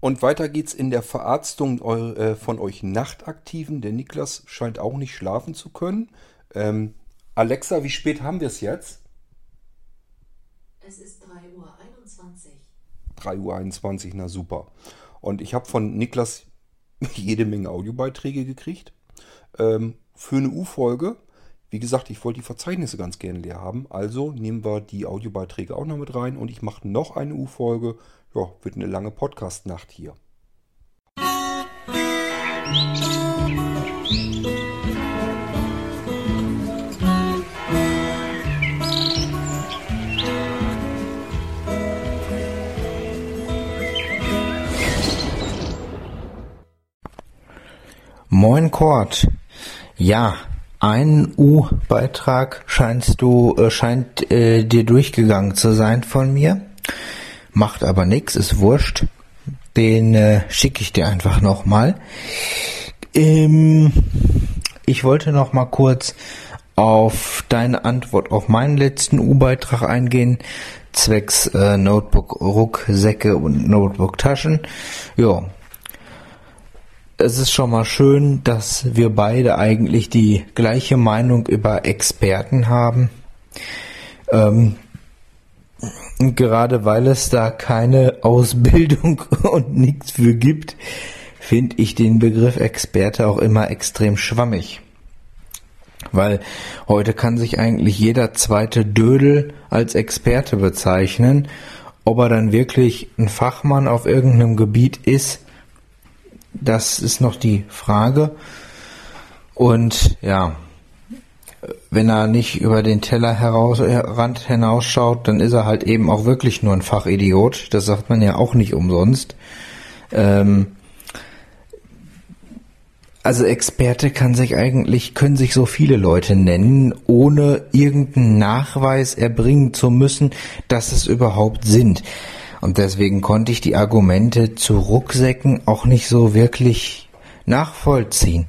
Und weiter geht's in der Verarztung äh, von euch Nachtaktiven. Der Niklas scheint auch nicht schlafen zu können. Ähm, Alexa, wie spät haben wir es jetzt? Es ist 3.21 Uhr. 3.21 Uhr, na super. Und ich habe von Niklas jede Menge Audiobeiträge gekriegt. Ähm, für eine U-Folge. Wie gesagt, ich wollte die Verzeichnisse ganz gerne leer haben. Also nehmen wir die Audiobeiträge auch noch mit rein und ich mache noch eine U-Folge ja, wird eine lange Podcast-Nacht hier. Moin Kurt. Ja, ein U-Beitrag scheinst du äh, scheint äh, dir durchgegangen zu sein von mir. Macht aber nichts, ist wurscht. Den äh, schicke ich dir einfach nochmal. Ähm, ich wollte noch mal kurz auf deine Antwort auf meinen letzten U-Beitrag eingehen, zwecks äh, Notebook-Rucksäcke und Notebook-Taschen. Ja, es ist schon mal schön, dass wir beide eigentlich die gleiche Meinung über Experten haben. Ähm, gerade weil es da keine Ausbildung und nichts für gibt, finde ich den Begriff Experte auch immer extrem schwammig. Weil heute kann sich eigentlich jeder zweite Dödel als Experte bezeichnen. Ob er dann wirklich ein Fachmann auf irgendeinem Gebiet ist, das ist noch die Frage. Und ja, wenn er nicht über den Teller heraus, Rand hinausschaut, dann ist er halt eben auch wirklich nur ein Fachidiot. Das sagt man ja auch nicht umsonst. Ähm, also Experte kann sich eigentlich, können sich so viele Leute nennen, ohne irgendeinen Nachweis erbringen zu müssen, dass es überhaupt sind. Und deswegen konnte ich die Argumente zu Rucksäcken auch nicht so wirklich nachvollziehen.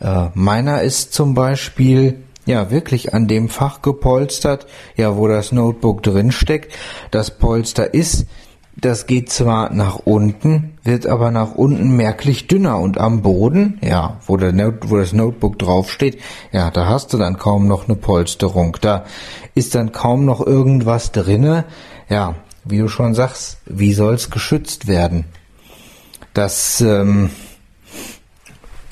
Äh, meiner ist zum Beispiel ja wirklich an dem Fach gepolstert, ja, wo das Notebook drin steckt. Das Polster ist, das geht zwar nach unten, wird aber nach unten merklich dünner und am Boden, ja, wo, der Not wo das Notebook draufsteht, ja, da hast du dann kaum noch eine Polsterung. Da ist dann kaum noch irgendwas drinne. Ja, wie du schon sagst, wie soll's geschützt werden? Das ähm,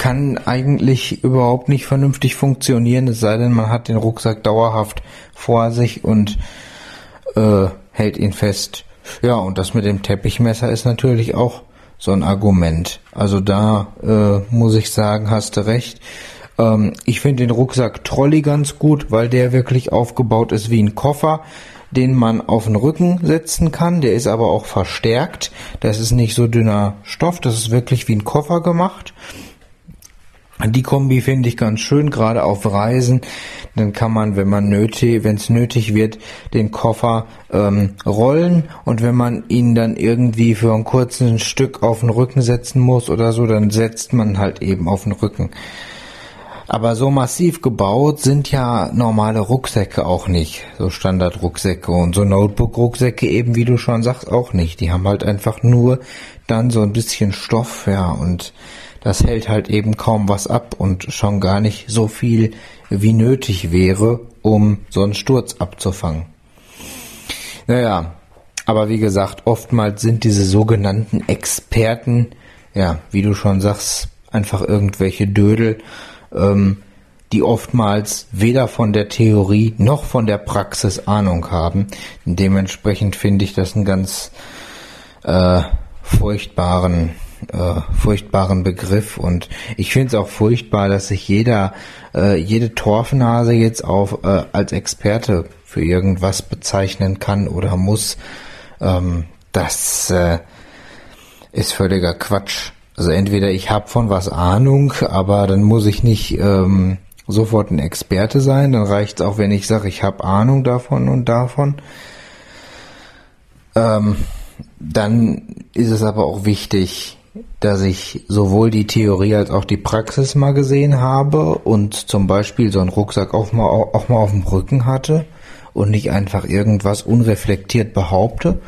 kann eigentlich überhaupt nicht vernünftig funktionieren, es sei denn, man hat den Rucksack dauerhaft vor sich und äh, hält ihn fest. Ja, und das mit dem Teppichmesser ist natürlich auch so ein Argument. Also da äh, muss ich sagen, hast du recht. Ähm, ich finde den Rucksack Trolley ganz gut, weil der wirklich aufgebaut ist wie ein Koffer den man auf den Rücken setzen kann. Der ist aber auch verstärkt. Das ist nicht so dünner Stoff, das ist wirklich wie ein Koffer gemacht. Die Kombi finde ich ganz schön, gerade auf Reisen. Dann kann man, wenn man nötig, wenn es nötig wird, den Koffer ähm, rollen und wenn man ihn dann irgendwie für ein kurzes Stück auf den Rücken setzen muss oder so, dann setzt man halt eben auf den Rücken. Aber so massiv gebaut sind ja normale Rucksäcke auch nicht. So Standard-Rucksäcke und so Notebook-Rucksäcke eben, wie du schon sagst, auch nicht. Die haben halt einfach nur dann so ein bisschen Stoff, ja, und das hält halt eben kaum was ab und schon gar nicht so viel wie nötig wäre, um so einen Sturz abzufangen. Naja, aber wie gesagt, oftmals sind diese sogenannten Experten, ja, wie du schon sagst, einfach irgendwelche Dödel, ähm, die oftmals weder von der Theorie noch von der Praxis Ahnung haben. Dementsprechend finde ich das einen ganz äh, furchtbaren äh, furchtbaren Begriff und ich finde es auch furchtbar, dass sich jeder, äh, jede Torfnase jetzt auf äh, als Experte für irgendwas bezeichnen kann oder muss. Ähm, das äh, ist völliger Quatsch. Also entweder ich habe von was Ahnung, aber dann muss ich nicht ähm, sofort ein Experte sein. Dann reicht es auch, wenn ich sage, ich habe Ahnung davon und davon. Ähm, dann ist es aber auch wichtig, dass ich sowohl die Theorie als auch die Praxis mal gesehen habe und zum Beispiel so einen Rucksack auch mal, auch mal auf dem Rücken hatte und nicht einfach irgendwas unreflektiert behaupte.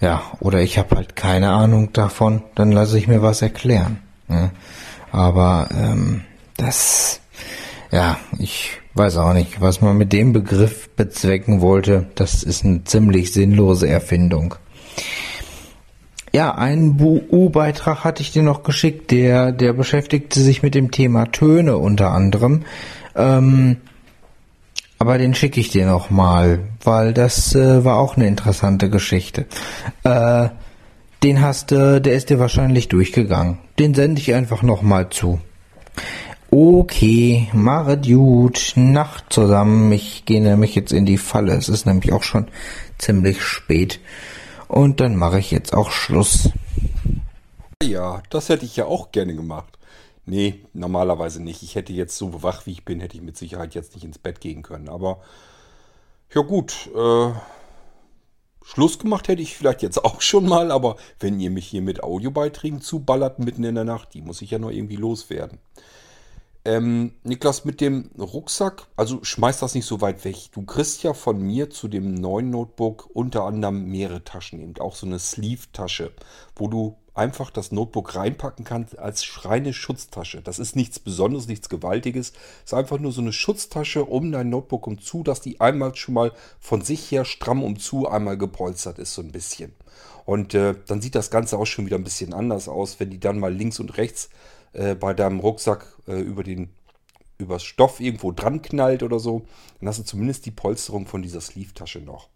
Ja, oder ich habe halt keine Ahnung davon, dann lasse ich mir was erklären. Ne? Aber ähm, das, ja, ich weiß auch nicht, was man mit dem Begriff bezwecken wollte. Das ist eine ziemlich sinnlose Erfindung. Ja, einen U-Beitrag hatte ich dir noch geschickt, der, der beschäftigte sich mit dem Thema Töne unter anderem. Ähm, aber den schicke ich dir noch mal, weil das äh, war auch eine interessante Geschichte. Äh, den hast du, der ist dir wahrscheinlich durchgegangen. Den sende ich einfach noch mal zu. Okay, machet gut, Nacht zusammen. Ich gehe nämlich jetzt in die Falle. Es ist nämlich auch schon ziemlich spät. Und dann mache ich jetzt auch Schluss. Ja, das hätte ich ja auch gerne gemacht. Nee, normalerweise nicht. Ich hätte jetzt so wach wie ich bin, hätte ich mit Sicherheit jetzt nicht ins Bett gehen können. Aber ja gut, äh, Schluss gemacht hätte ich vielleicht jetzt auch schon mal, aber wenn ihr mich hier mit Audiobeiträgen zuballert mitten in der Nacht, die muss ich ja noch irgendwie loswerden. Ähm, Niklas, mit dem Rucksack, also schmeiß das nicht so weit weg. Du kriegst ja von mir zu dem neuen Notebook unter anderem mehrere Taschen, eben auch so eine Sleeve-Tasche, wo du einfach das Notebook reinpacken kannst als reine Schutztasche. Das ist nichts Besonderes, nichts Gewaltiges. Ist einfach nur so eine Schutztasche um dein Notebook umzu, dass die einmal schon mal von sich her stramm umzu einmal gepolstert ist, so ein bisschen. Und äh, dann sieht das Ganze auch schon wieder ein bisschen anders aus, wenn die dann mal links und rechts äh, bei deinem Rucksack äh, über den übers Stoff irgendwo dran knallt oder so, dann hast du zumindest die Polsterung von dieser Sleeve-Tasche noch.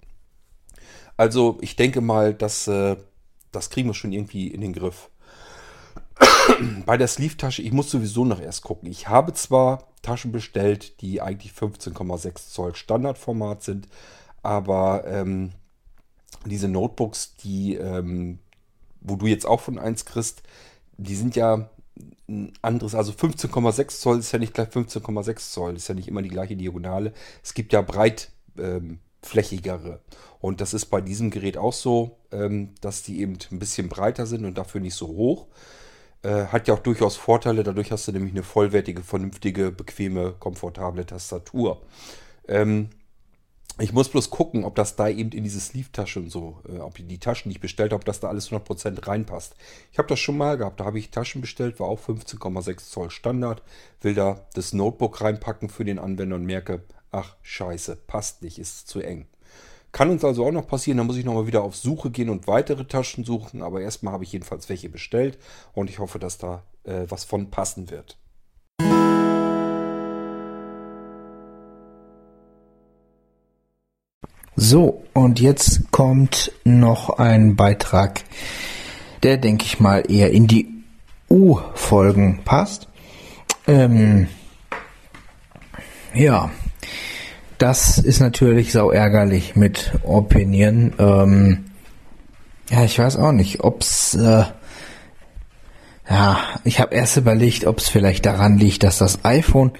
Also ich denke mal, dass äh, das kriegen wir schon irgendwie in den Griff. Bei der Sleeve-Tasche, ich muss sowieso noch erst gucken. Ich habe zwar Taschen bestellt, die eigentlich 15,6 Zoll Standardformat sind, aber ähm, diese Notebooks, die, ähm, wo du jetzt auch von eins kriegst, die sind ja ein anderes, also 15,6 Zoll ist ja nicht gleich 15,6 Zoll, ist ja nicht immer die gleiche Diagonale. Es gibt ja breitflächigere. Ähm, und das ist bei diesem Gerät auch so, ähm, dass die eben ein bisschen breiter sind und dafür nicht so hoch. Äh, hat ja auch durchaus Vorteile, dadurch hast du nämlich eine vollwertige, vernünftige, bequeme, komfortable Tastatur. Ähm, ich muss bloß gucken, ob das da eben in diese Sleeve-Tasche und so, äh, ob die Taschen, die ich bestellt habe, ob das da alles 100% reinpasst. Ich habe das schon mal gehabt, da habe ich Taschen bestellt, war auch 15,6 Zoll Standard, will da das Notebook reinpacken für den Anwender und merke, ach scheiße, passt nicht, ist zu eng. Kann uns also auch noch passieren, da muss ich nochmal wieder auf Suche gehen und weitere Taschen suchen, aber erstmal habe ich jedenfalls welche bestellt und ich hoffe, dass da äh, was von passen wird. So, und jetzt kommt noch ein Beitrag, der, denke ich mal, eher in die U-Folgen passt. Ähm, ja, das ist natürlich sau ärgerlich mit Opinion. Ähm, ja, ich weiß auch nicht, ob's äh, ja, ich habe erst überlegt, ob es vielleicht daran liegt, dass das iPhone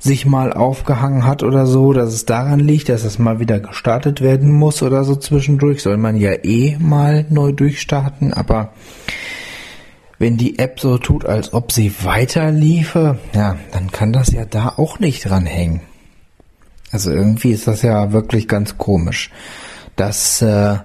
sich mal aufgehangen hat oder so, dass es daran liegt, dass es mal wieder gestartet werden muss oder so zwischendurch. Soll man ja eh mal neu durchstarten, aber wenn die App so tut, als ob sie weiter liefe, ja, dann kann das ja da auch nicht dran hängen. Also irgendwie ist das ja wirklich ganz komisch. Das äh,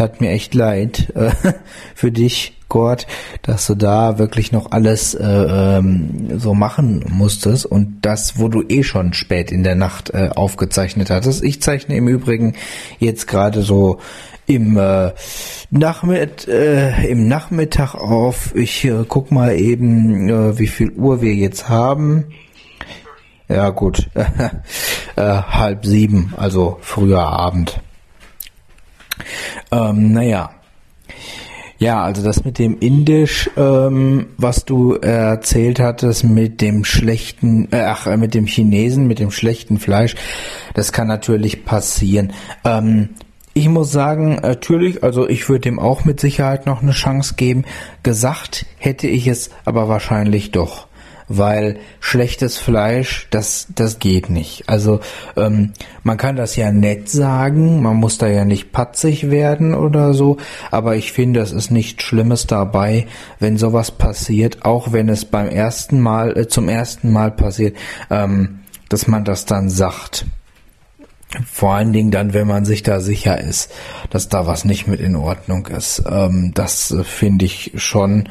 tat mir echt leid äh, für dich, Gott, dass du da wirklich noch alles äh, ähm, so machen musstest und das, wo du eh schon spät in der Nacht äh, aufgezeichnet hattest. Ich zeichne im Übrigen jetzt gerade so im, äh, Nachmitt äh, im Nachmittag auf. Ich äh, guck mal eben, äh, wie viel Uhr wir jetzt haben. Ja gut, äh, halb sieben, also früher Abend. Ähm, naja. Ja, also das mit dem Indisch, ähm, was du erzählt hattest, mit dem schlechten, äh, ach, mit dem Chinesen, mit dem schlechten Fleisch, das kann natürlich passieren. Ähm, ich muss sagen, natürlich, also ich würde dem auch mit Sicherheit noch eine Chance geben. Gesagt hätte ich es aber wahrscheinlich doch weil schlechtes Fleisch, das, das geht nicht. Also ähm, man kann das ja nett sagen, man muss da ja nicht patzig werden oder so, aber ich finde, es ist nichts Schlimmes dabei, wenn sowas passiert, auch wenn es beim ersten Mal, äh, zum ersten Mal passiert, ähm, dass man das dann sagt. Vor allen Dingen dann, wenn man sich da sicher ist, dass da was nicht mit in Ordnung ist. Ähm, das äh, finde ich schon.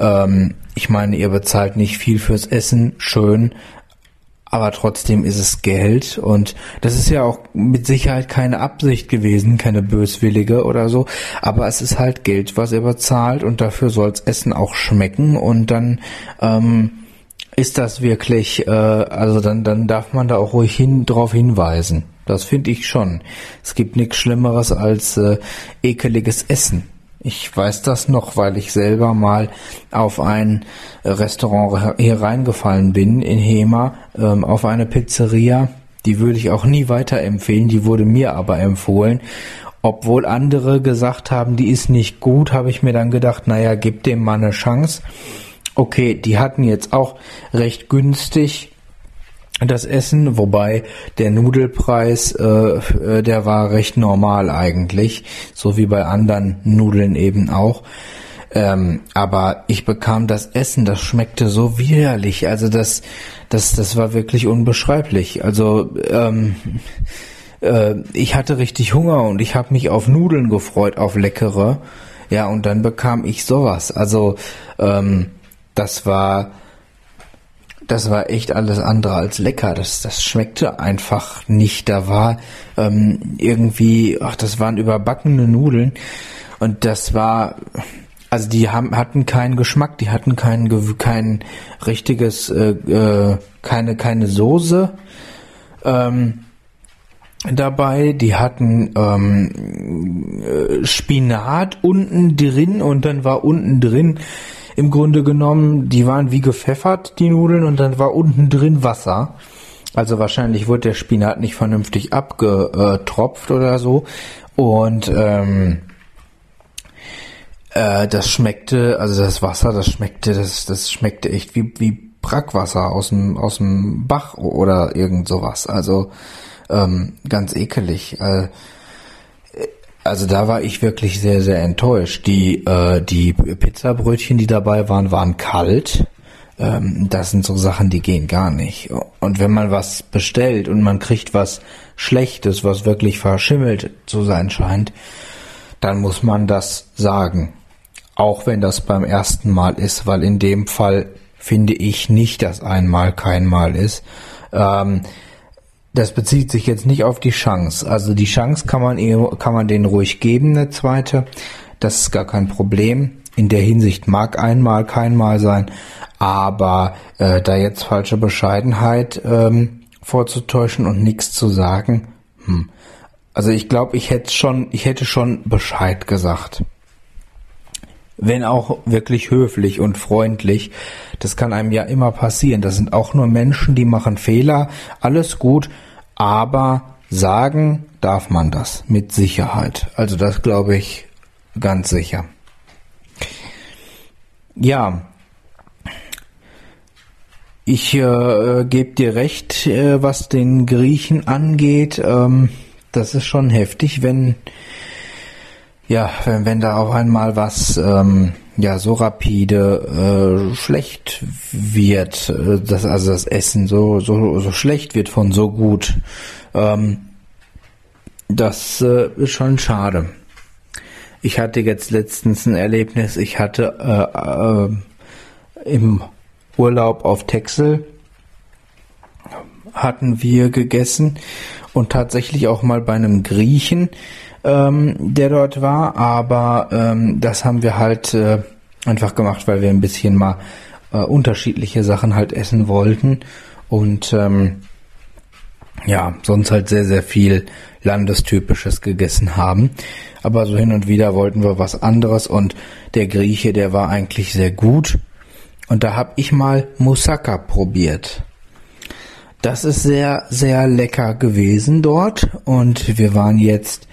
Ähm, ich meine, ihr bezahlt nicht viel fürs Essen, schön, aber trotzdem ist es Geld und das ist ja auch mit Sicherheit keine Absicht gewesen, keine böswillige oder so, aber es ist halt Geld, was ihr bezahlt und dafür soll's Essen auch schmecken und dann ähm, ist das wirklich, äh, also dann, dann darf man da auch ruhig hin, drauf hinweisen. Das finde ich schon. Es gibt nichts Schlimmeres als äh, ekeliges Essen. Ich weiß das noch, weil ich selber mal auf ein Restaurant hier reingefallen bin in Hema, ähm, auf eine Pizzeria. Die würde ich auch nie weiterempfehlen, die wurde mir aber empfohlen. Obwohl andere gesagt haben, die ist nicht gut, habe ich mir dann gedacht, naja, gib dem mal eine Chance. Okay, die hatten jetzt auch recht günstig das Essen, wobei der Nudelpreis, äh, äh, der war recht normal eigentlich, so wie bei anderen Nudeln eben auch. Ähm, aber ich bekam das Essen, das schmeckte so widerlich, also das, das, das war wirklich unbeschreiblich. Also ähm, äh, ich hatte richtig Hunger und ich habe mich auf Nudeln gefreut, auf leckere. Ja, und dann bekam ich sowas. Also ähm, das war das war echt alles andere als lecker. Das, das schmeckte einfach nicht. Da war ähm, irgendwie, ach, das waren überbackene Nudeln und das war, also die haben, hatten keinen Geschmack, die hatten kein, kein richtiges, äh, äh, keine, keine Soße. Ähm, dabei, die hatten ähm, äh, Spinat unten drin und dann war unten drin im Grunde genommen, die waren wie gepfeffert, die Nudeln, und dann war unten drin Wasser. Also wahrscheinlich wurde der Spinat nicht vernünftig abgetropft oder so. Und ähm, äh, das schmeckte, also das Wasser, das schmeckte, das, das schmeckte echt wie, wie Brackwasser aus dem, aus dem Bach oder irgend sowas. Also ähm, ganz ekelig. Äh, also da war ich wirklich sehr, sehr enttäuscht. Die, äh, die Pizzabrötchen, die dabei waren, waren kalt. Ähm, das sind so Sachen, die gehen gar nicht. Und wenn man was bestellt und man kriegt was Schlechtes, was wirklich verschimmelt zu sein scheint, dann muss man das sagen. Auch wenn das beim ersten Mal ist, weil in dem Fall finde ich nicht, dass einmal kein Mal ist. Ähm, das bezieht sich jetzt nicht auf die Chance. Also die Chance kann man, kann man denen ruhig geben, eine zweite. Das ist gar kein Problem. In der Hinsicht mag einmal kein Mal sein. Aber äh, da jetzt falsche Bescheidenheit ähm, vorzutäuschen und nichts zu sagen, hm. Also ich glaube, ich hätte schon, ich hätte schon Bescheid gesagt wenn auch wirklich höflich und freundlich. Das kann einem ja immer passieren. Das sind auch nur Menschen, die machen Fehler. Alles gut, aber sagen darf man das mit Sicherheit. Also das glaube ich ganz sicher. Ja, ich äh, gebe dir recht, äh, was den Griechen angeht. Ähm, das ist schon heftig, wenn ja, wenn, wenn da auf einmal was ähm, ja so rapide äh, schlecht wird, äh, dass also das Essen so so so schlecht wird von so gut, ähm, das äh, ist schon schade. Ich hatte jetzt letztens ein Erlebnis. Ich hatte äh, äh, im Urlaub auf Texel hatten wir gegessen und tatsächlich auch mal bei einem Griechen ähm, der dort war, aber ähm, das haben wir halt äh, einfach gemacht, weil wir ein bisschen mal äh, unterschiedliche Sachen halt essen wollten und ähm, ja, sonst halt sehr, sehr viel Landestypisches gegessen haben. Aber so hin und wieder wollten wir was anderes und der Grieche, der war eigentlich sehr gut. Und da habe ich mal Moussaka probiert. Das ist sehr, sehr lecker gewesen dort und wir waren jetzt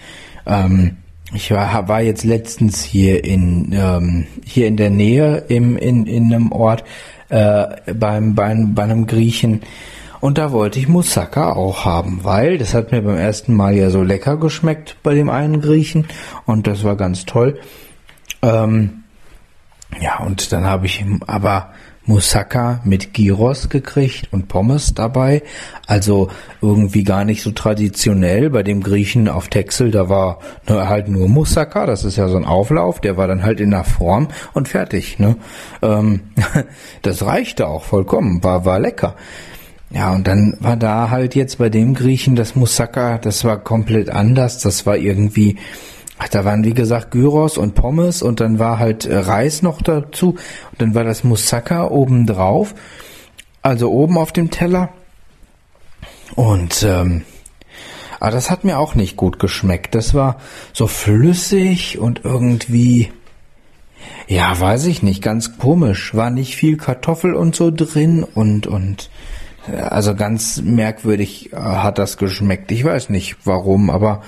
ähm, ich war, war jetzt letztens hier in ähm, hier in der Nähe im in in einem Ort äh, beim, beim bei einem Griechen und da wollte ich Moussaka auch haben, weil das hat mir beim ersten Mal ja so lecker geschmeckt bei dem einen Griechen und das war ganz toll. Ähm, ja und dann habe ich aber Moussaka mit Gyros gekriegt und Pommes dabei. Also irgendwie gar nicht so traditionell. Bei dem Griechen auf Texel, da war ne, halt nur Moussaka. Das ist ja so ein Auflauf. Der war dann halt in der Form und fertig. Ne? Ähm, das reichte auch vollkommen. War, war lecker. Ja, und dann war da halt jetzt bei dem Griechen das Moussaka, das war komplett anders. Das war irgendwie, ach, da waren wie gesagt Gyros und Pommes und dann war halt äh, Reis noch dazu. Und dann war das Moussaka oben drauf, also oben auf dem Teller. Und ähm, aber das hat mir auch nicht gut geschmeckt. Das war so flüssig und irgendwie, ja, weiß ich nicht, ganz komisch. War nicht viel Kartoffel und so drin und und also ganz merkwürdig äh, hat das geschmeckt. Ich weiß nicht warum, aber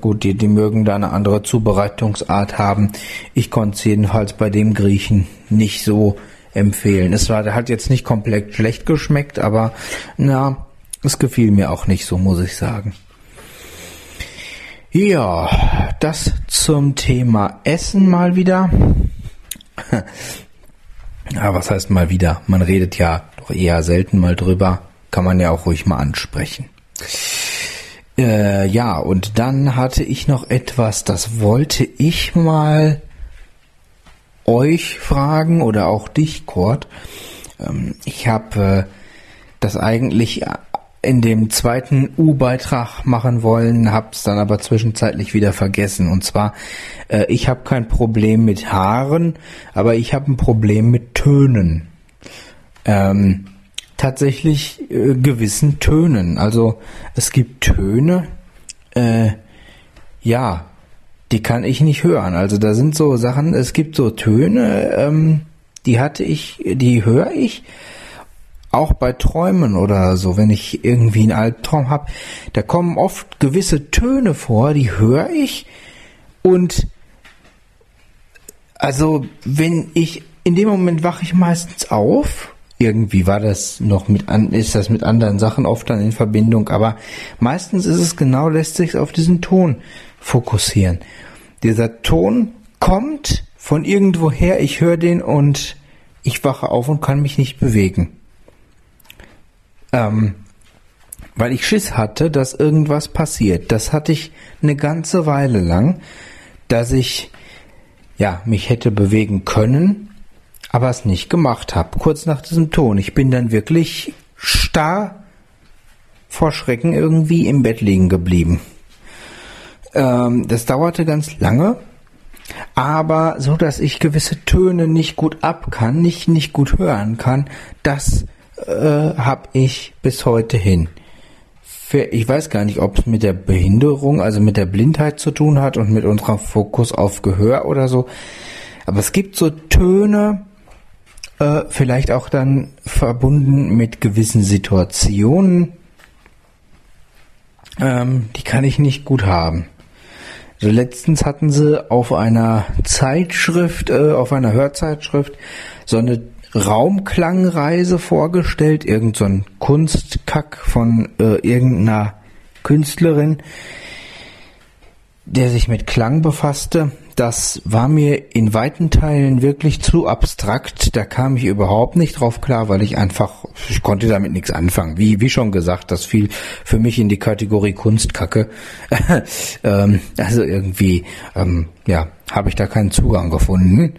gut, die, die mögen da eine andere Zubereitungsart haben. Ich konnte es jedenfalls bei dem Griechen nicht so empfehlen. Es war, hat jetzt nicht komplett schlecht geschmeckt, aber na, es gefiel mir auch nicht so, muss ich sagen. Ja, das zum Thema Essen mal wieder. Ja, was heißt mal wieder? Man redet ja doch eher selten mal drüber. Kann man ja auch ruhig mal ansprechen. Äh, ja, und dann hatte ich noch etwas, das wollte ich mal euch fragen oder auch dich, Kurt. Ähm, ich habe äh, das eigentlich in dem zweiten U-Beitrag machen wollen, hab's dann aber zwischenzeitlich wieder vergessen. Und zwar, äh, ich habe kein Problem mit Haaren, aber ich habe ein Problem mit Tönen. Ähm, tatsächlich äh, gewissen Tönen. Also es gibt Töne, äh, ja, die kann ich nicht hören. Also da sind so Sachen, es gibt so Töne, ähm, die hatte ich, die höre ich auch bei Träumen oder so, wenn ich irgendwie einen Albtraum habe, da kommen oft gewisse Töne vor, die höre ich und also wenn ich in dem Moment wache ich meistens auf. Irgendwie war das noch mit an, ist das mit anderen Sachen oft dann in Verbindung, aber meistens ist es genau, lässt sich auf diesen Ton fokussieren. Dieser Ton kommt von irgendwoher, ich höre den und ich wache auf und kann mich nicht bewegen ähm, weil ich Schiss hatte, dass irgendwas passiert. Das hatte ich eine ganze Weile lang, dass ich ja mich hätte bewegen können, aber es nicht gemacht habe. Kurz nach diesem Ton. Ich bin dann wirklich starr vor Schrecken irgendwie im Bett liegen geblieben. Ähm, das dauerte ganz lange, aber so, dass ich gewisse Töne nicht gut ab kann, nicht nicht gut hören kann, das äh, habe ich bis heute hin. Ich weiß gar nicht, ob es mit der Behinderung, also mit der Blindheit zu tun hat und mit unserem Fokus auf Gehör oder so. Aber es gibt so Töne, äh, vielleicht auch dann verbunden mit gewissen Situationen, ähm, die kann ich nicht gut haben. Also letztens hatten sie auf einer Zeitschrift, äh, auf einer Hörzeitschrift, so eine Raumklangreise vorgestellt, irgend so Kunstkack von äh, irgendeiner Künstlerin, der sich mit Klang befasste. Das war mir in weiten Teilen wirklich zu abstrakt. Da kam ich überhaupt nicht drauf klar, weil ich einfach, ich konnte damit nichts anfangen. Wie, wie schon gesagt, das fiel für mich in die Kategorie Kunstkacke. ähm, also irgendwie, ähm, ja, habe ich da keinen Zugang gefunden.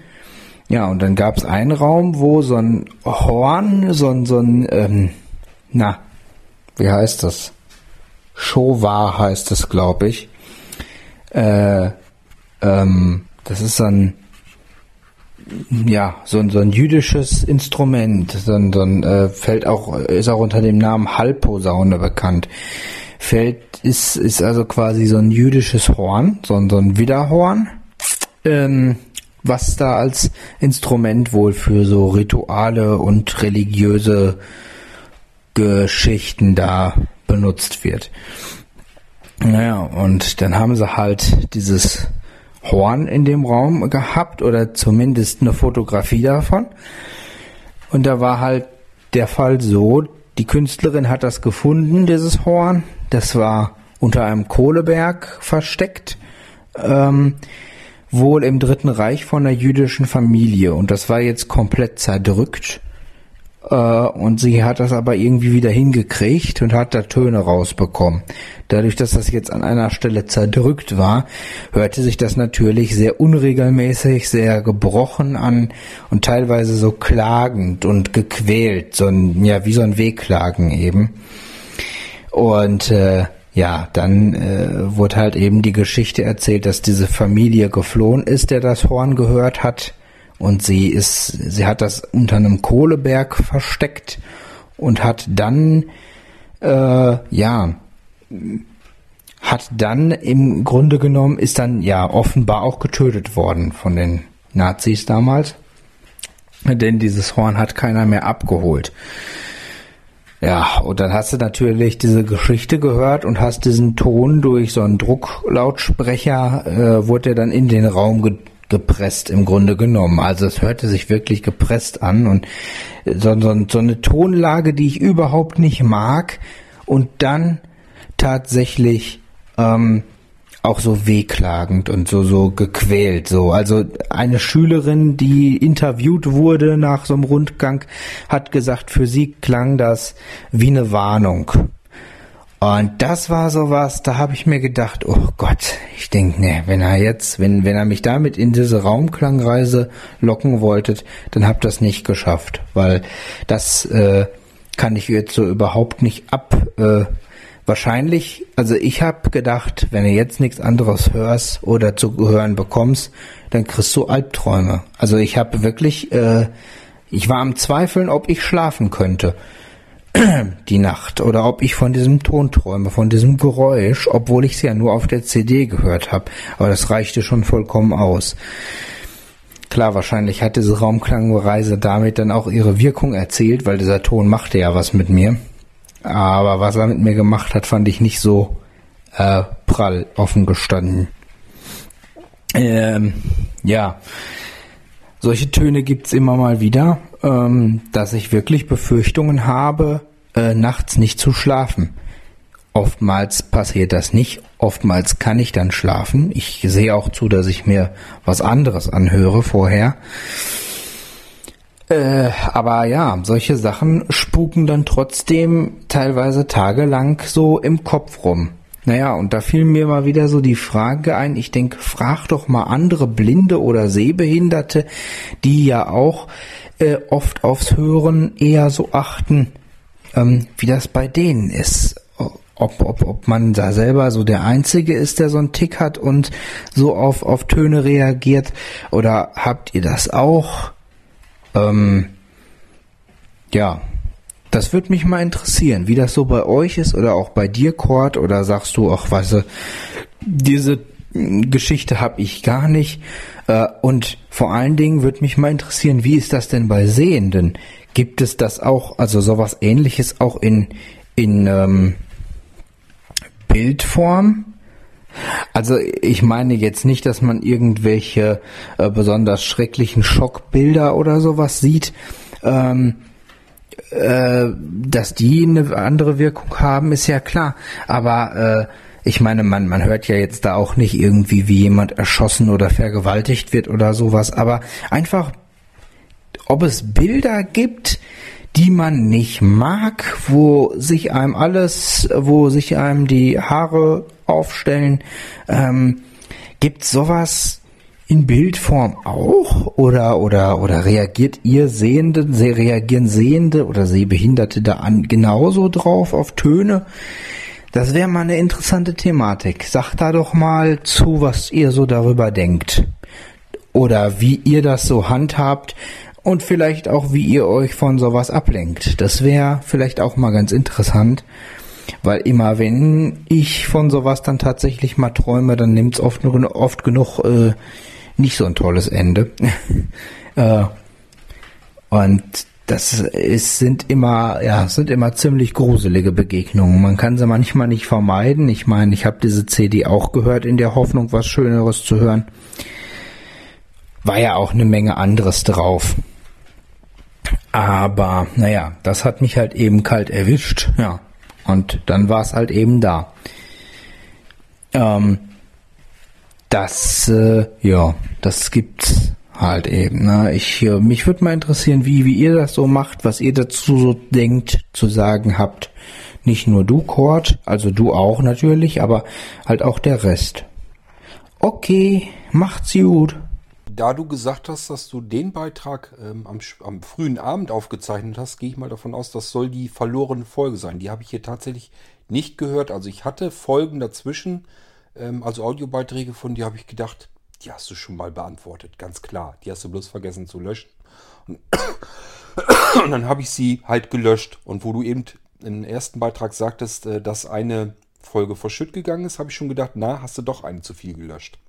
Ja, und dann gab es einen Raum, wo so ein Horn, so ein, so ein, ähm, na, wie heißt das? Showa heißt es, glaube ich. Äh, ähm, das ist ein, ja, so ein, so ein jüdisches Instrument. So ein, so ein äh, fällt auch, ist auch unter dem Namen Halbposaune bekannt. Fällt, ist, ist also quasi so ein jüdisches Horn, so ein, so ein Widerhorn. Ähm, was da als Instrument wohl für so Rituale und religiöse Geschichten da benutzt wird. Naja, und dann haben sie halt dieses Horn in dem Raum gehabt oder zumindest eine Fotografie davon. Und da war halt der Fall so, die Künstlerin hat das gefunden, dieses Horn. Das war unter einem Kohleberg versteckt. Ähm, wohl im Dritten Reich von einer jüdischen Familie und das war jetzt komplett zerdrückt. Äh, und sie hat das aber irgendwie wieder hingekriegt und hat da Töne rausbekommen. Dadurch, dass das jetzt an einer Stelle zerdrückt war, hörte sich das natürlich sehr unregelmäßig, sehr gebrochen an und teilweise so klagend und gequält, so ein, ja, wie so ein Wehklagen eben. Und äh, ja, dann äh, wurde halt eben die Geschichte erzählt, dass diese Familie geflohen ist, der das Horn gehört hat und sie ist, sie hat das unter einem Kohleberg versteckt und hat dann, äh, ja, hat dann im Grunde genommen, ist dann ja offenbar auch getötet worden von den Nazis damals. Denn dieses Horn hat keiner mehr abgeholt. Ja, und dann hast du natürlich diese Geschichte gehört und hast diesen Ton durch so einen Drucklautsprecher, äh, wurde er dann in den Raum ge gepresst im Grunde genommen. Also es hörte sich wirklich gepresst an und so, so, so eine Tonlage, die ich überhaupt nicht mag und dann tatsächlich ähm, auch so wehklagend und so so gequält so also eine Schülerin die interviewt wurde nach so einem Rundgang hat gesagt für sie klang das wie eine Warnung und das war sowas, da habe ich mir gedacht, oh Gott, ich denke, ne, wenn er jetzt, wenn, wenn er mich damit in diese Raumklangreise locken wolltet, dann habt das nicht geschafft, weil das äh, kann ich jetzt so überhaupt nicht ab. Äh, wahrscheinlich, also ich habe gedacht, wenn du jetzt nichts anderes hörst oder zu hören bekommst, dann kriegst du Albträume. Also ich habe wirklich, äh, ich war am Zweifeln, ob ich schlafen könnte die Nacht oder ob ich von diesem Ton träume, von diesem Geräusch, obwohl ich es ja nur auf der CD gehört habe. Aber das reichte schon vollkommen aus. Klar, wahrscheinlich hat diese Raumklangreise damit dann auch ihre Wirkung erzielt, weil dieser Ton machte ja was mit mir. Aber was er mit mir gemacht hat, fand ich nicht so äh, prall offen gestanden. Ähm, ja, solche Töne gibt's immer mal wieder, ähm, dass ich wirklich Befürchtungen habe, äh, nachts nicht zu schlafen. Oftmals passiert das nicht, oftmals kann ich dann schlafen. Ich sehe auch zu, dass ich mir was anderes anhöre vorher. Äh, aber ja, solche Sachen spuken dann trotzdem teilweise tagelang so im Kopf rum. Naja, und da fiel mir mal wieder so die Frage ein, ich denke, frag doch mal andere Blinde oder Sehbehinderte, die ja auch äh, oft aufs Hören eher so achten, ähm, wie das bei denen ist. Ob, ob, ob man da selber so der Einzige ist, der so einen Tick hat und so auf, auf Töne reagiert. Oder habt ihr das auch? Ähm, ja, das würde mich mal interessieren, wie das so bei euch ist oder auch bei dir, Kurt, oder sagst du, ach, weißt du, diese Geschichte habe ich gar nicht. Äh, und vor allen Dingen würde mich mal interessieren, wie ist das denn bei Sehenden? Gibt es das auch, also sowas ähnliches auch in, in ähm, Bildform? Also ich meine jetzt nicht, dass man irgendwelche äh, besonders schrecklichen Schockbilder oder sowas sieht. Ähm, äh, dass die eine andere Wirkung haben, ist ja klar. Aber äh, ich meine, man, man hört ja jetzt da auch nicht irgendwie, wie jemand erschossen oder vergewaltigt wird oder sowas. Aber einfach, ob es Bilder gibt, die man nicht mag, wo sich einem alles, wo sich einem die Haare aufstellen. Ähm, gibt sowas in Bildform auch? Oder, oder, oder reagiert ihr Sehende, reagieren Sehende oder Sehbehinderte da an, genauso drauf auf Töne? Das wäre mal eine interessante Thematik. Sagt da doch mal zu, was ihr so darüber denkt. Oder wie ihr das so handhabt und vielleicht auch, wie ihr euch von sowas ablenkt. Das wäre vielleicht auch mal ganz interessant. Weil immer wenn ich von sowas dann tatsächlich mal träume, dann nimmt es oft, oft genug äh, nicht so ein tolles Ende. äh, und das ist, sind immer, ja, sind immer ziemlich gruselige Begegnungen. Man kann sie manchmal nicht vermeiden. Ich meine, ich habe diese CD auch gehört in der Hoffnung, was Schöneres zu hören. War ja auch eine Menge anderes drauf. Aber, naja, das hat mich halt eben kalt erwischt, ja. Und dann war es halt eben da. Ähm, das, äh, ja, das gibt's halt eben. Ne? Ich, äh, mich würde mal interessieren, wie, wie ihr das so macht, was ihr dazu so denkt, zu sagen habt. Nicht nur du, Kurt, also du auch natürlich, aber halt auch der Rest. Okay, macht's gut. Da du gesagt hast, dass du den Beitrag ähm, am, am frühen Abend aufgezeichnet hast, gehe ich mal davon aus, das soll die verlorene Folge sein. Die habe ich hier tatsächlich nicht gehört. Also ich hatte Folgen dazwischen, ähm, also Audiobeiträge von dir, habe ich gedacht, die hast du schon mal beantwortet, ganz klar. Die hast du bloß vergessen zu löschen. Und, und dann habe ich sie halt gelöscht. Und wo du eben im ersten Beitrag sagtest, äh, dass eine Folge verschütt gegangen ist, habe ich schon gedacht, na, hast du doch eine zu viel gelöscht.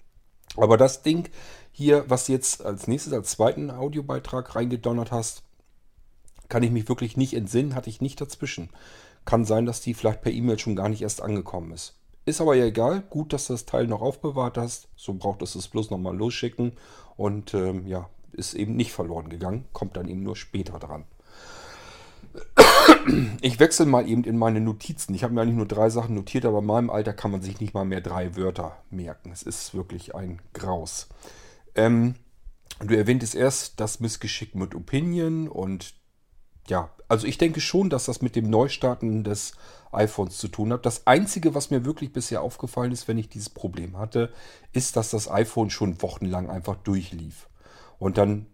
Aber das Ding hier, was jetzt als nächstes, als zweiten Audiobeitrag reingedonnert hast, kann ich mich wirklich nicht entsinnen, hatte ich nicht dazwischen. Kann sein, dass die vielleicht per E-Mail schon gar nicht erst angekommen ist. Ist aber ja egal. Gut, dass du das Teil noch aufbewahrt hast. So brauchtest du es bloß nochmal losschicken. Und ähm, ja, ist eben nicht verloren gegangen. Kommt dann eben nur später dran. Ich wechsle mal eben in meine Notizen. Ich habe mir eigentlich nur drei Sachen notiert, aber in meinem Alter kann man sich nicht mal mehr drei Wörter merken. Es ist wirklich ein Graus. Ähm, du erwähntest erst das Missgeschick mit Opinion und ja, also ich denke schon, dass das mit dem Neustarten des iPhones zu tun hat. Das Einzige, was mir wirklich bisher aufgefallen ist, wenn ich dieses Problem hatte, ist, dass das iPhone schon wochenlang einfach durchlief. Und dann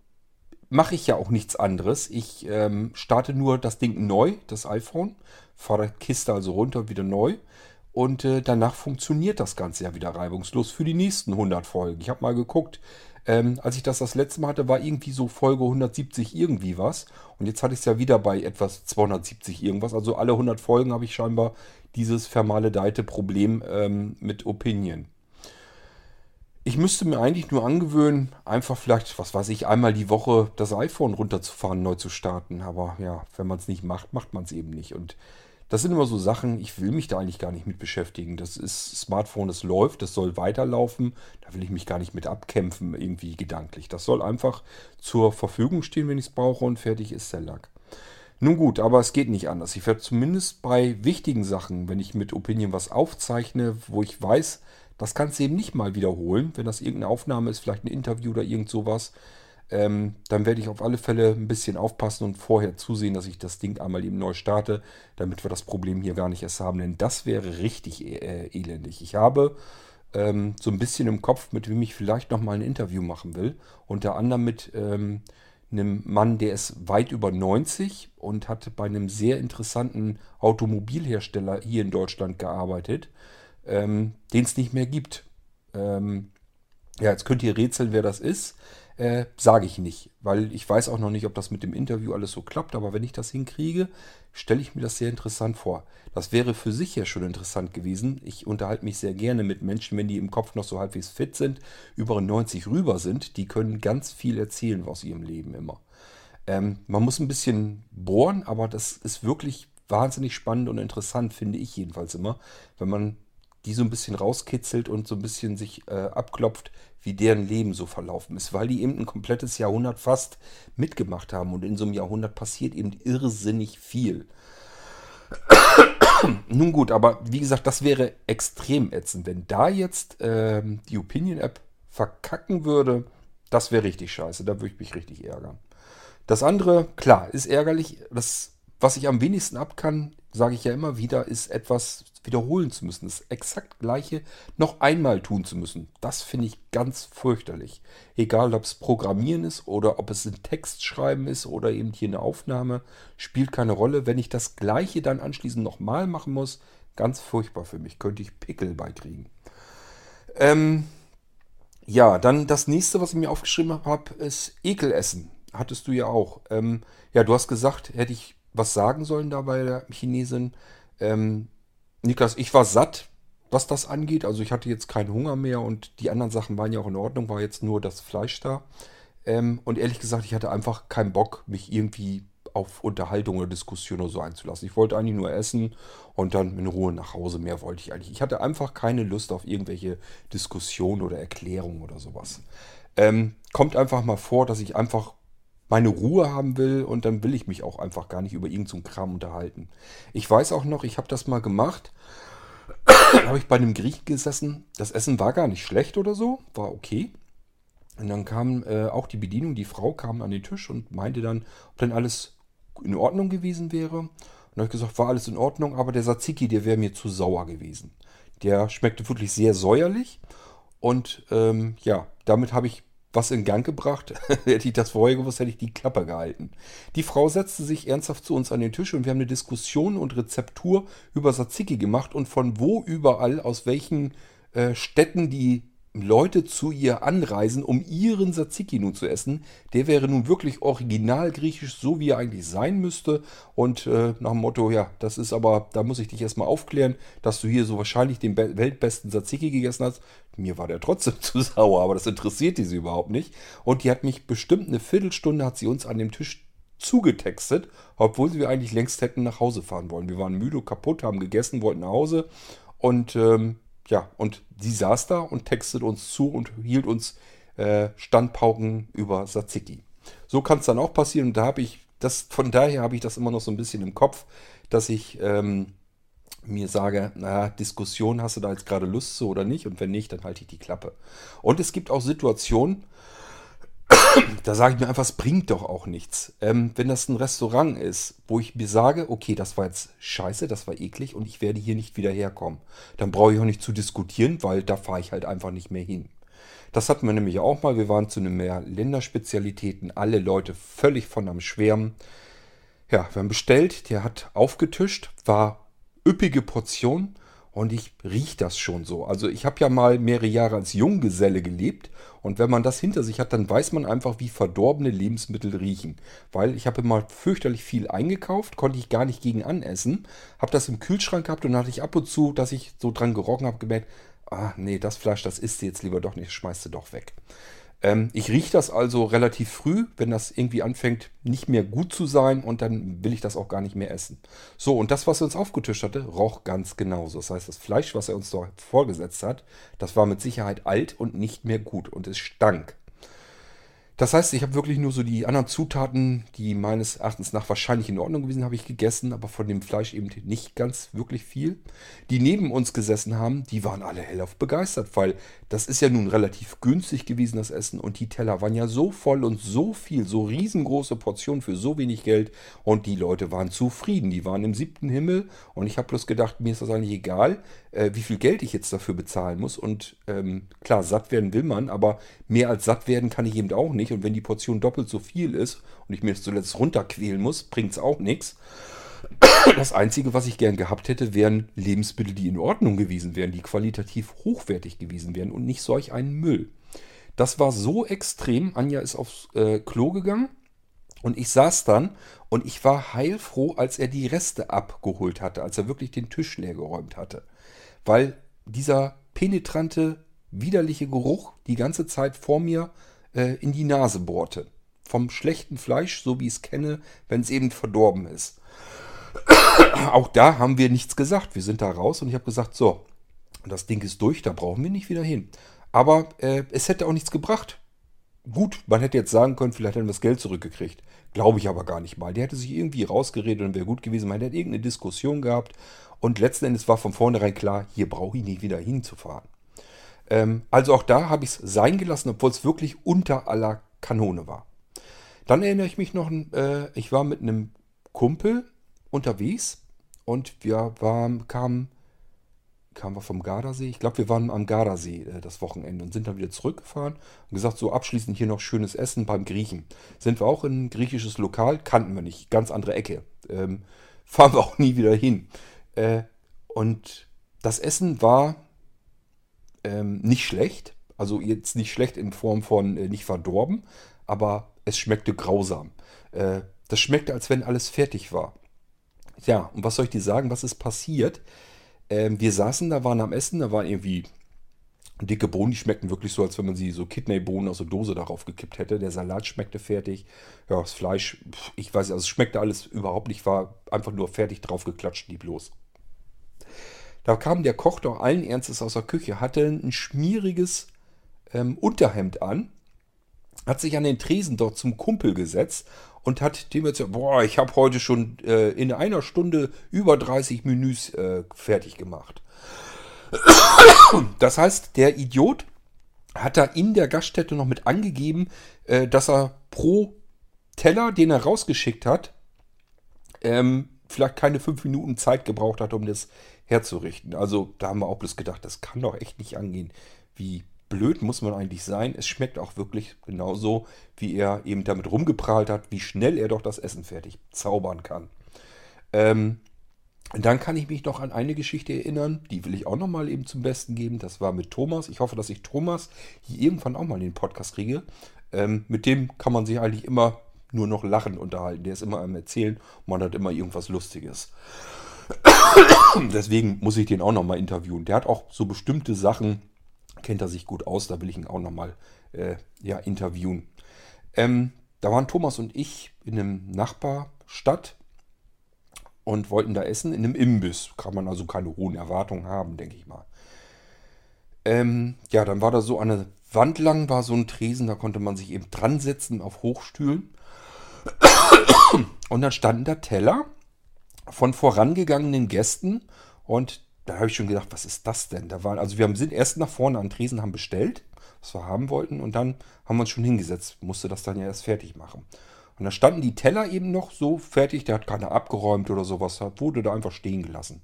mache ich ja auch nichts anderes. Ich ähm, starte nur das Ding neu, das iPhone, fahre die Kiste also runter, wieder neu. Und äh, danach funktioniert das Ganze ja wieder reibungslos für die nächsten 100 Folgen. Ich habe mal geguckt, ähm, als ich das das letzte Mal hatte, war irgendwie so Folge 170 irgendwie was. Und jetzt hatte ich es ja wieder bei etwas 270 irgendwas. Also alle 100 Folgen habe ich scheinbar dieses vermaledeite Problem ähm, mit Opinion. Ich müsste mir eigentlich nur angewöhnen, einfach vielleicht, was weiß ich, einmal die Woche das iPhone runterzufahren, neu zu starten. Aber ja, wenn man es nicht macht, macht man es eben nicht. Und das sind immer so Sachen, ich will mich da eigentlich gar nicht mit beschäftigen. Das ist Smartphone, es läuft, es soll weiterlaufen. Da will ich mich gar nicht mit abkämpfen, irgendwie gedanklich. Das soll einfach zur Verfügung stehen, wenn ich es brauche und fertig ist der Lack. Nun gut, aber es geht nicht anders. Ich werde zumindest bei wichtigen Sachen, wenn ich mit Opinion was aufzeichne, wo ich weiß, das kannst du eben nicht mal wiederholen, wenn das irgendeine Aufnahme ist, vielleicht ein Interview oder irgend sowas, ähm, dann werde ich auf alle Fälle ein bisschen aufpassen und vorher zusehen, dass ich das Ding einmal eben neu starte, damit wir das Problem hier gar nicht erst haben. Denn das wäre richtig äh, elendig. Ich habe ähm, so ein bisschen im Kopf, mit wem ich vielleicht nochmal ein Interview machen will. Unter anderem mit ähm, einem Mann, der ist weit über 90 und hat bei einem sehr interessanten Automobilhersteller hier in Deutschland gearbeitet, ähm, den es nicht mehr gibt. Ähm, ja, jetzt könnt ihr rätseln, wer das ist. Äh, Sage ich nicht, weil ich weiß auch noch nicht, ob das mit dem Interview alles so klappt. Aber wenn ich das hinkriege, stelle ich mir das sehr interessant vor. Das wäre für sich ja schon interessant gewesen. Ich unterhalte mich sehr gerne mit Menschen, wenn die im Kopf noch so halbwegs fit sind, über 90 rüber sind. Die können ganz viel erzählen aus ihrem Leben immer. Ähm, man muss ein bisschen bohren, aber das ist wirklich wahnsinnig spannend und interessant, finde ich jedenfalls immer, wenn man die so ein bisschen rauskitzelt und so ein bisschen sich äh, abklopft, wie deren Leben so verlaufen ist, weil die eben ein komplettes Jahrhundert fast mitgemacht haben und in so einem Jahrhundert passiert eben irrsinnig viel. Nun gut, aber wie gesagt, das wäre extrem ätzend. Wenn da jetzt ähm, die Opinion-App verkacken würde, das wäre richtig scheiße. Da würde ich mich richtig ärgern. Das andere, klar, ist ärgerlich. Das, was ich am wenigsten ab kann, sage ich ja immer wieder, ist etwas wiederholen zu müssen. Das exakt gleiche noch einmal tun zu müssen. Das finde ich ganz fürchterlich. Egal, ob es Programmieren ist oder ob es ein Text schreiben ist oder eben hier eine Aufnahme, spielt keine Rolle. Wenn ich das gleiche dann anschließend nochmal machen muss, ganz furchtbar für mich. Könnte ich Pickel beikriegen. Ähm, ja, dann das nächste, was ich mir aufgeschrieben habe, ist Ekelessen. Hattest du ja auch. Ähm, ja, du hast gesagt, hätte ich was sagen sollen da bei der Chinesin. Ähm, Niklas, ich war satt, was das angeht. Also ich hatte jetzt keinen Hunger mehr und die anderen Sachen waren ja auch in Ordnung, war jetzt nur das Fleisch da. Ähm, und ehrlich gesagt, ich hatte einfach keinen Bock, mich irgendwie auf Unterhaltung oder Diskussion oder so einzulassen. Ich wollte eigentlich nur essen und dann in Ruhe nach Hause. Mehr wollte ich eigentlich. Ich hatte einfach keine Lust auf irgendwelche Diskussionen oder Erklärungen oder sowas. Ähm, kommt einfach mal vor, dass ich einfach meine Ruhe haben will und dann will ich mich auch einfach gar nicht über irgendeinen so Kram unterhalten. Ich weiß auch noch, ich habe das mal gemacht. habe ich bei einem Griechen gesessen. Das Essen war gar nicht schlecht oder so, war okay. Und dann kam äh, auch die Bedienung, die Frau kam an den Tisch und meinte dann, ob denn alles in Ordnung gewesen wäre. Und dann habe ich gesagt, war alles in Ordnung, aber der Tzatziki, der wäre mir zu sauer gewesen. Der schmeckte wirklich sehr säuerlich. Und ähm, ja, damit habe ich was in Gang gebracht. hätte ich das vorher gewusst, hätte ich die Klappe gehalten. Die Frau setzte sich ernsthaft zu uns an den Tisch und wir haben eine Diskussion und Rezeptur über Tzatziki gemacht und von wo überall, aus welchen äh, Städten die Leute zu ihr anreisen, um ihren Tzatziki nun zu essen. Der wäre nun wirklich original griechisch, so wie er eigentlich sein müsste. Und äh, nach dem Motto, ja, das ist aber, da muss ich dich erstmal aufklären, dass du hier so wahrscheinlich den be- weltbesten Tzatziki gegessen hast. Mir war der trotzdem zu sauer, aber das interessiert die sie überhaupt nicht. Und die hat mich bestimmt eine Viertelstunde, hat sie uns an dem Tisch zugetextet, obwohl wir eigentlich längst hätten nach Hause fahren wollen. Wir waren müde, kaputt, haben gegessen, wollten nach Hause und ähm, ja, und sie saß da und textet uns zu und hielt uns äh, Standpauken über Tzatziki. So kann es dann auch passieren und da habe ich das, von daher habe ich das immer noch so ein bisschen im Kopf, dass ich ähm, mir sage, na, Diskussion, hast du da jetzt gerade Lust zu oder nicht? Und wenn nicht, dann halte ich die Klappe. Und es gibt auch Situationen, da sage ich mir einfach, es bringt doch auch nichts. Ähm, wenn das ein Restaurant ist, wo ich mir sage, okay, das war jetzt scheiße, das war eklig und ich werde hier nicht wieder herkommen, dann brauche ich auch nicht zu diskutieren, weil da fahre ich halt einfach nicht mehr hin. Das hatten wir nämlich auch mal. Wir waren zu einem mehr Länderspezialitäten, alle Leute völlig von am Schwärmen. Ja, wir haben bestellt, der hat aufgetischt, war üppige Portion und ich riech das schon so. Also ich habe ja mal mehrere Jahre als Junggeselle gelebt und wenn man das hinter sich hat, dann weiß man einfach, wie verdorbene Lebensmittel riechen. Weil ich habe immer fürchterlich viel eingekauft, konnte ich gar nicht gegen anessen, habe das im Kühlschrank gehabt und hatte ich ab und zu, dass ich so dran gerochen habe, gemerkt, ah nee, das Fleisch, das isst du jetzt lieber doch nicht, schmeißt du doch weg. Ähm, ich rieche das also relativ früh, wenn das irgendwie anfängt, nicht mehr gut zu sein und dann will ich das auch gar nicht mehr essen. So, und das, was er uns aufgetischt hatte, roch ganz genauso. Das heißt, das Fleisch, was er uns da vorgesetzt hat, das war mit Sicherheit alt und nicht mehr gut und es stank. Das heißt, ich habe wirklich nur so die anderen Zutaten, die meines Erachtens nach wahrscheinlich in Ordnung gewesen, habe ich gegessen, aber von dem Fleisch eben nicht ganz wirklich viel. Die neben uns gesessen haben, die waren alle hellauf begeistert, weil das ist ja nun relativ günstig gewesen, das Essen. Und die Teller waren ja so voll und so viel, so riesengroße Portionen für so wenig Geld. Und die Leute waren zufrieden, die waren im siebten Himmel. Und ich habe bloß gedacht, mir ist das eigentlich egal, äh, wie viel Geld ich jetzt dafür bezahlen muss. Und ähm, klar, satt werden will man, aber mehr als satt werden kann ich eben auch nicht. Und wenn die Portion doppelt so viel ist und ich mir das zuletzt runterquälen muss, bringt es auch nichts. Das Einzige, was ich gern gehabt hätte, wären Lebensmittel, die in Ordnung gewesen wären, die qualitativ hochwertig gewesen wären und nicht solch einen Müll. Das war so extrem. Anja ist aufs äh, Klo gegangen und ich saß dann und ich war heilfroh, als er die Reste abgeholt hatte, als er wirklich den Tisch leer geräumt hatte. Weil dieser penetrante, widerliche Geruch die ganze Zeit vor mir äh, in die Nase bohrte. Vom schlechten Fleisch, so wie ich es kenne, wenn es eben verdorben ist. Auch da haben wir nichts gesagt. Wir sind da raus und ich habe gesagt, so, das Ding ist durch, da brauchen wir nicht wieder hin. Aber äh, es hätte auch nichts gebracht. Gut, man hätte jetzt sagen können, vielleicht hätten wir das Geld zurückgekriegt. Glaube ich aber gar nicht mal. Der hätte sich irgendwie rausgeredet und wäre gut gewesen. Man hätte irgendeine Diskussion gehabt. Und letzten Endes war von vornherein klar, hier brauche ich nicht wieder hinzufahren. Ähm, also auch da habe ich es sein gelassen, obwohl es wirklich unter aller Kanone war. Dann erinnere ich mich noch, äh, ich war mit einem Kumpel unterwegs und wir waren, kamen, kamen wir vom Gardasee. Ich glaube, wir waren am Gardasee äh, das Wochenende und sind dann wieder zurückgefahren und gesagt, so abschließend hier noch schönes Essen beim Griechen. Sind wir auch in ein griechisches Lokal, kannten wir nicht, ganz andere Ecke. Ähm, fahren wir auch nie wieder hin. Äh, und das Essen war ähm, nicht schlecht. Also jetzt nicht schlecht in Form von äh, nicht verdorben, aber es schmeckte grausam. Äh, das schmeckte, als wenn alles fertig war. Ja, und was soll ich dir sagen, was ist passiert? Ähm, wir saßen da, waren am Essen, da waren irgendwie dicke Bohnen, die schmeckten wirklich so, als wenn man sie so Kidneybohnen aus der Dose darauf gekippt hätte. Der Salat schmeckte fertig. Ja, das Fleisch, ich weiß nicht, also es schmeckte alles überhaupt nicht, war einfach nur fertig draufgeklatscht, die bloß. Da kam der Koch doch allen Ernstes aus der Küche, hatte ein schmieriges ähm, Unterhemd an, hat sich an den Tresen dort zum Kumpel gesetzt und hat dem jetzt, boah, ich habe heute schon äh, in einer Stunde über 30 Menüs äh, fertig gemacht. Das heißt, der Idiot hat er in der Gaststätte noch mit angegeben, äh, dass er pro Teller, den er rausgeschickt hat, ähm, vielleicht keine fünf Minuten Zeit gebraucht hat, um das herzurichten. Also da haben wir auch bloß gedacht, das kann doch echt nicht angehen. Wie blöd muss man eigentlich sein? Es schmeckt auch wirklich genauso, wie er eben damit rumgeprahlt hat, wie schnell er doch das Essen fertig zaubern kann. Ähm, dann kann ich mich noch an eine Geschichte erinnern, die will ich auch noch mal eben zum Besten geben. Das war mit Thomas. Ich hoffe, dass ich Thomas hier irgendwann auch mal in den Podcast kriege. Ähm, mit dem kann man sich eigentlich immer nur noch lachend unterhalten. Der ist immer am Erzählen und man hat immer irgendwas Lustiges. Deswegen muss ich den auch noch mal interviewen. Der hat auch so bestimmte Sachen, kennt er sich gut aus, da will ich ihn auch noch mal äh, ja, interviewen. Ähm, da waren Thomas und ich in einem Nachbarstadt und wollten da essen in einem Imbiss. Kann man also keine hohen Erwartungen haben, denke ich mal. Ähm, ja, dann war da so eine Wand lang, war so ein Tresen, da konnte man sich eben dran setzen auf Hochstühlen. Und dann standen da Teller von vorangegangenen Gästen und da habe ich schon gedacht, was ist das denn? Da waren, also wir sind erst nach vorne an Tresen, haben bestellt, was wir haben wollten und dann haben wir uns schon hingesetzt, musste das dann ja erst fertig machen. Und da standen die Teller eben noch so fertig, der hat keiner abgeräumt oder sowas, wurde da einfach stehen gelassen.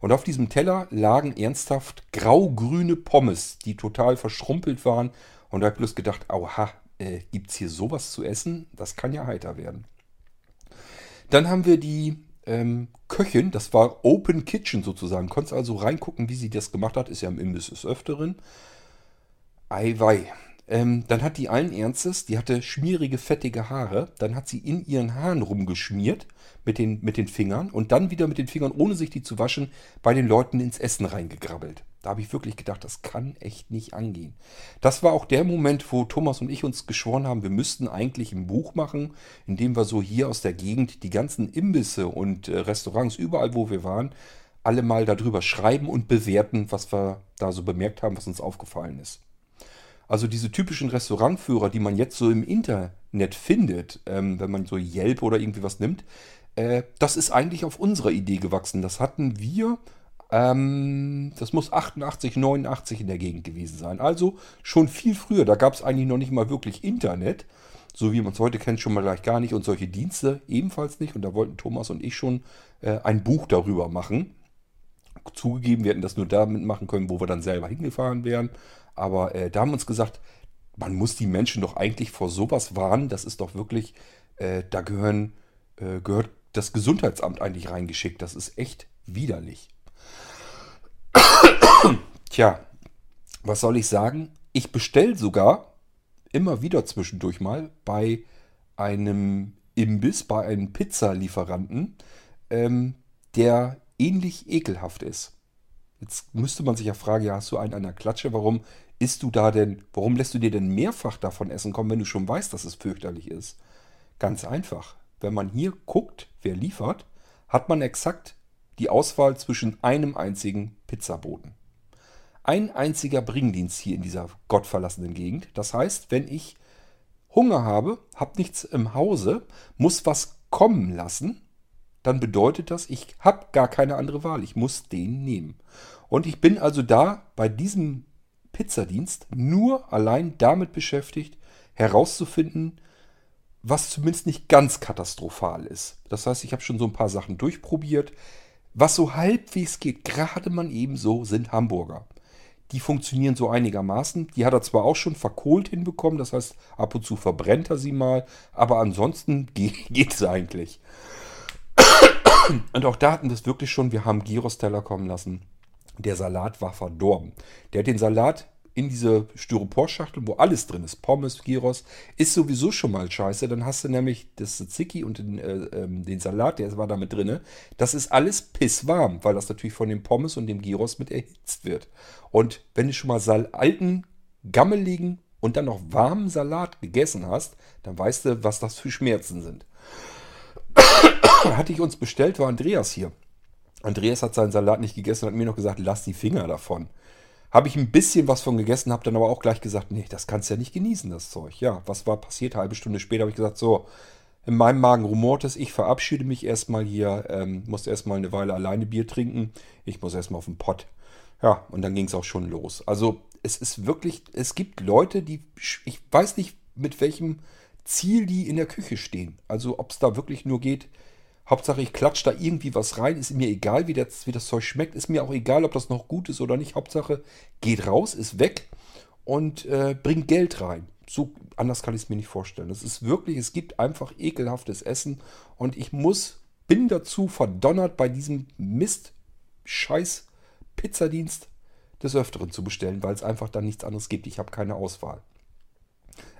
Und auf diesem Teller lagen ernsthaft grau-grüne Pommes, die total verschrumpelt waren. Und da habe ich bloß gedacht, auha, äh, gibt es hier sowas zu essen? Das kann ja heiter werden. Dann haben wir die ähm, Köchin, das war Open Kitchen sozusagen. Konntest also reingucken, wie sie das gemacht hat. Ist ja im Imbiss des Öfteren. Eiwei. Ähm, dann hat die allen Ernstes, die hatte schmierige, fettige Haare. Dann hat sie in ihren Haaren rumgeschmiert mit den, mit den Fingern und dann wieder mit den Fingern, ohne sich die zu waschen, bei den Leuten ins Essen reingegrabbelt. Da habe ich wirklich gedacht, das kann echt nicht angehen. Das war auch der Moment, wo Thomas und ich uns geschworen haben, wir müssten eigentlich ein Buch machen, in dem wir so hier aus der Gegend die ganzen Imbisse und äh, Restaurants, überall wo wir waren, alle mal darüber schreiben und bewerten, was wir da so bemerkt haben, was uns aufgefallen ist. Also diese typischen Restaurantführer, die man jetzt so im Internet findet, ähm, wenn man so Yelp oder irgendwie was nimmt, äh, das ist eigentlich auf unserer Idee gewachsen. Das hatten wir ähm, das muss 88, 89 in der Gegend gewesen sein. Also schon viel früher. Da gab es eigentlich noch nicht mal wirklich Internet. So wie man es heute kennt, schon mal gleich gar nicht. Und solche Dienste ebenfalls nicht. Und da wollten Thomas und ich schon äh, ein Buch darüber machen. Zugegeben, wir hätten das nur damit machen können, wo wir dann selber hingefahren wären. Aber äh, da haben wir uns gesagt, man muss die Menschen doch eigentlich vor sowas warnen. Das ist doch wirklich, äh, da gehören, äh, gehört das Gesundheitsamt eigentlich reingeschickt. Das ist echt widerlich. Tja, was soll ich sagen? Ich bestelle sogar immer wieder zwischendurch mal bei einem Imbiss, bei einem Pizzalieferanten, ähm, der ähnlich ekelhaft ist. Jetzt müsste man sich ja fragen, ja, hast du einen an der Klatsche? Warum isst du da denn, warum lässt du dir denn mehrfach davon essen kommen, wenn du schon weißt, dass es fürchterlich ist? Ganz einfach. Wenn man hier guckt, wer liefert, hat man exakt die Auswahl zwischen einem einzigen Pizzaboten. Ein einziger Bringdienst hier in dieser gottverlassenen Gegend. Das heißt, wenn ich Hunger habe, habe nichts im Hause, muss was kommen lassen, dann bedeutet das, ich habe gar keine andere Wahl. Ich muss den nehmen. Und ich bin also da bei diesem Pizzadienst nur allein damit beschäftigt, herauszufinden, was zumindest nicht ganz katastrophal ist. Das heißt, ich habe schon so ein paar Sachen durchprobiert. Was so halbwegs geht, gerade man ebenso, sind Hamburger. Die funktionieren so einigermaßen. Die hat er zwar auch schon verkohlt hinbekommen, das heißt, ab und zu verbrennt er sie mal, aber ansonsten geht es eigentlich. Und auch da hatten wir es wirklich schon, wir haben Gyros-Teller kommen lassen. Der Salat war verdorben. Der hat den Salat in diese Styroporschachtel, wo alles drin ist, Pommes, Gyros, ist sowieso schon mal scheiße. Dann hast du nämlich das Tzatziki und den, äh, ähm, den Salat, der war da mit drin. Das ist alles pisswarm, weil das natürlich von den Pommes und dem Gyros mit erhitzt wird. Und wenn du schon mal Sal alten, gammeligen und dann noch warmen Salat gegessen hast, dann weißt du, was das für Schmerzen sind. Hatte ich uns bestellt, war Andreas hier. Andreas hat seinen Salat nicht gegessen und hat mir noch gesagt, lass die Finger davon. Habe ich ein bisschen was von gegessen, habe dann aber auch gleich gesagt, nee, das kannst du ja nicht genießen, das Zeug. Ja, was war passiert? Halbe Stunde später habe ich gesagt, so, in meinem Magen rumort es, ich verabschiede mich erstmal hier, ähm, musste erstmal eine Weile alleine Bier trinken, ich muss erstmal auf den Pott. Ja, und dann ging es auch schon los. Also es ist wirklich, es gibt Leute, die, ich weiß nicht, mit welchem Ziel die in der Küche stehen. Also ob es da wirklich nur geht, Hauptsache ich klatsche da irgendwie was rein, ist mir egal, wie das, wie das Zeug schmeckt, ist mir auch egal, ob das noch gut ist oder nicht. Hauptsache geht raus, ist weg und äh, bringt Geld rein. So anders kann ich es mir nicht vorstellen. Es ist wirklich, es gibt einfach ekelhaftes Essen und ich muss, bin dazu verdonnert, bei diesem Mist, Scheiß Pizzadienst des Öfteren zu bestellen, weil es einfach dann nichts anderes gibt. Ich habe keine Auswahl.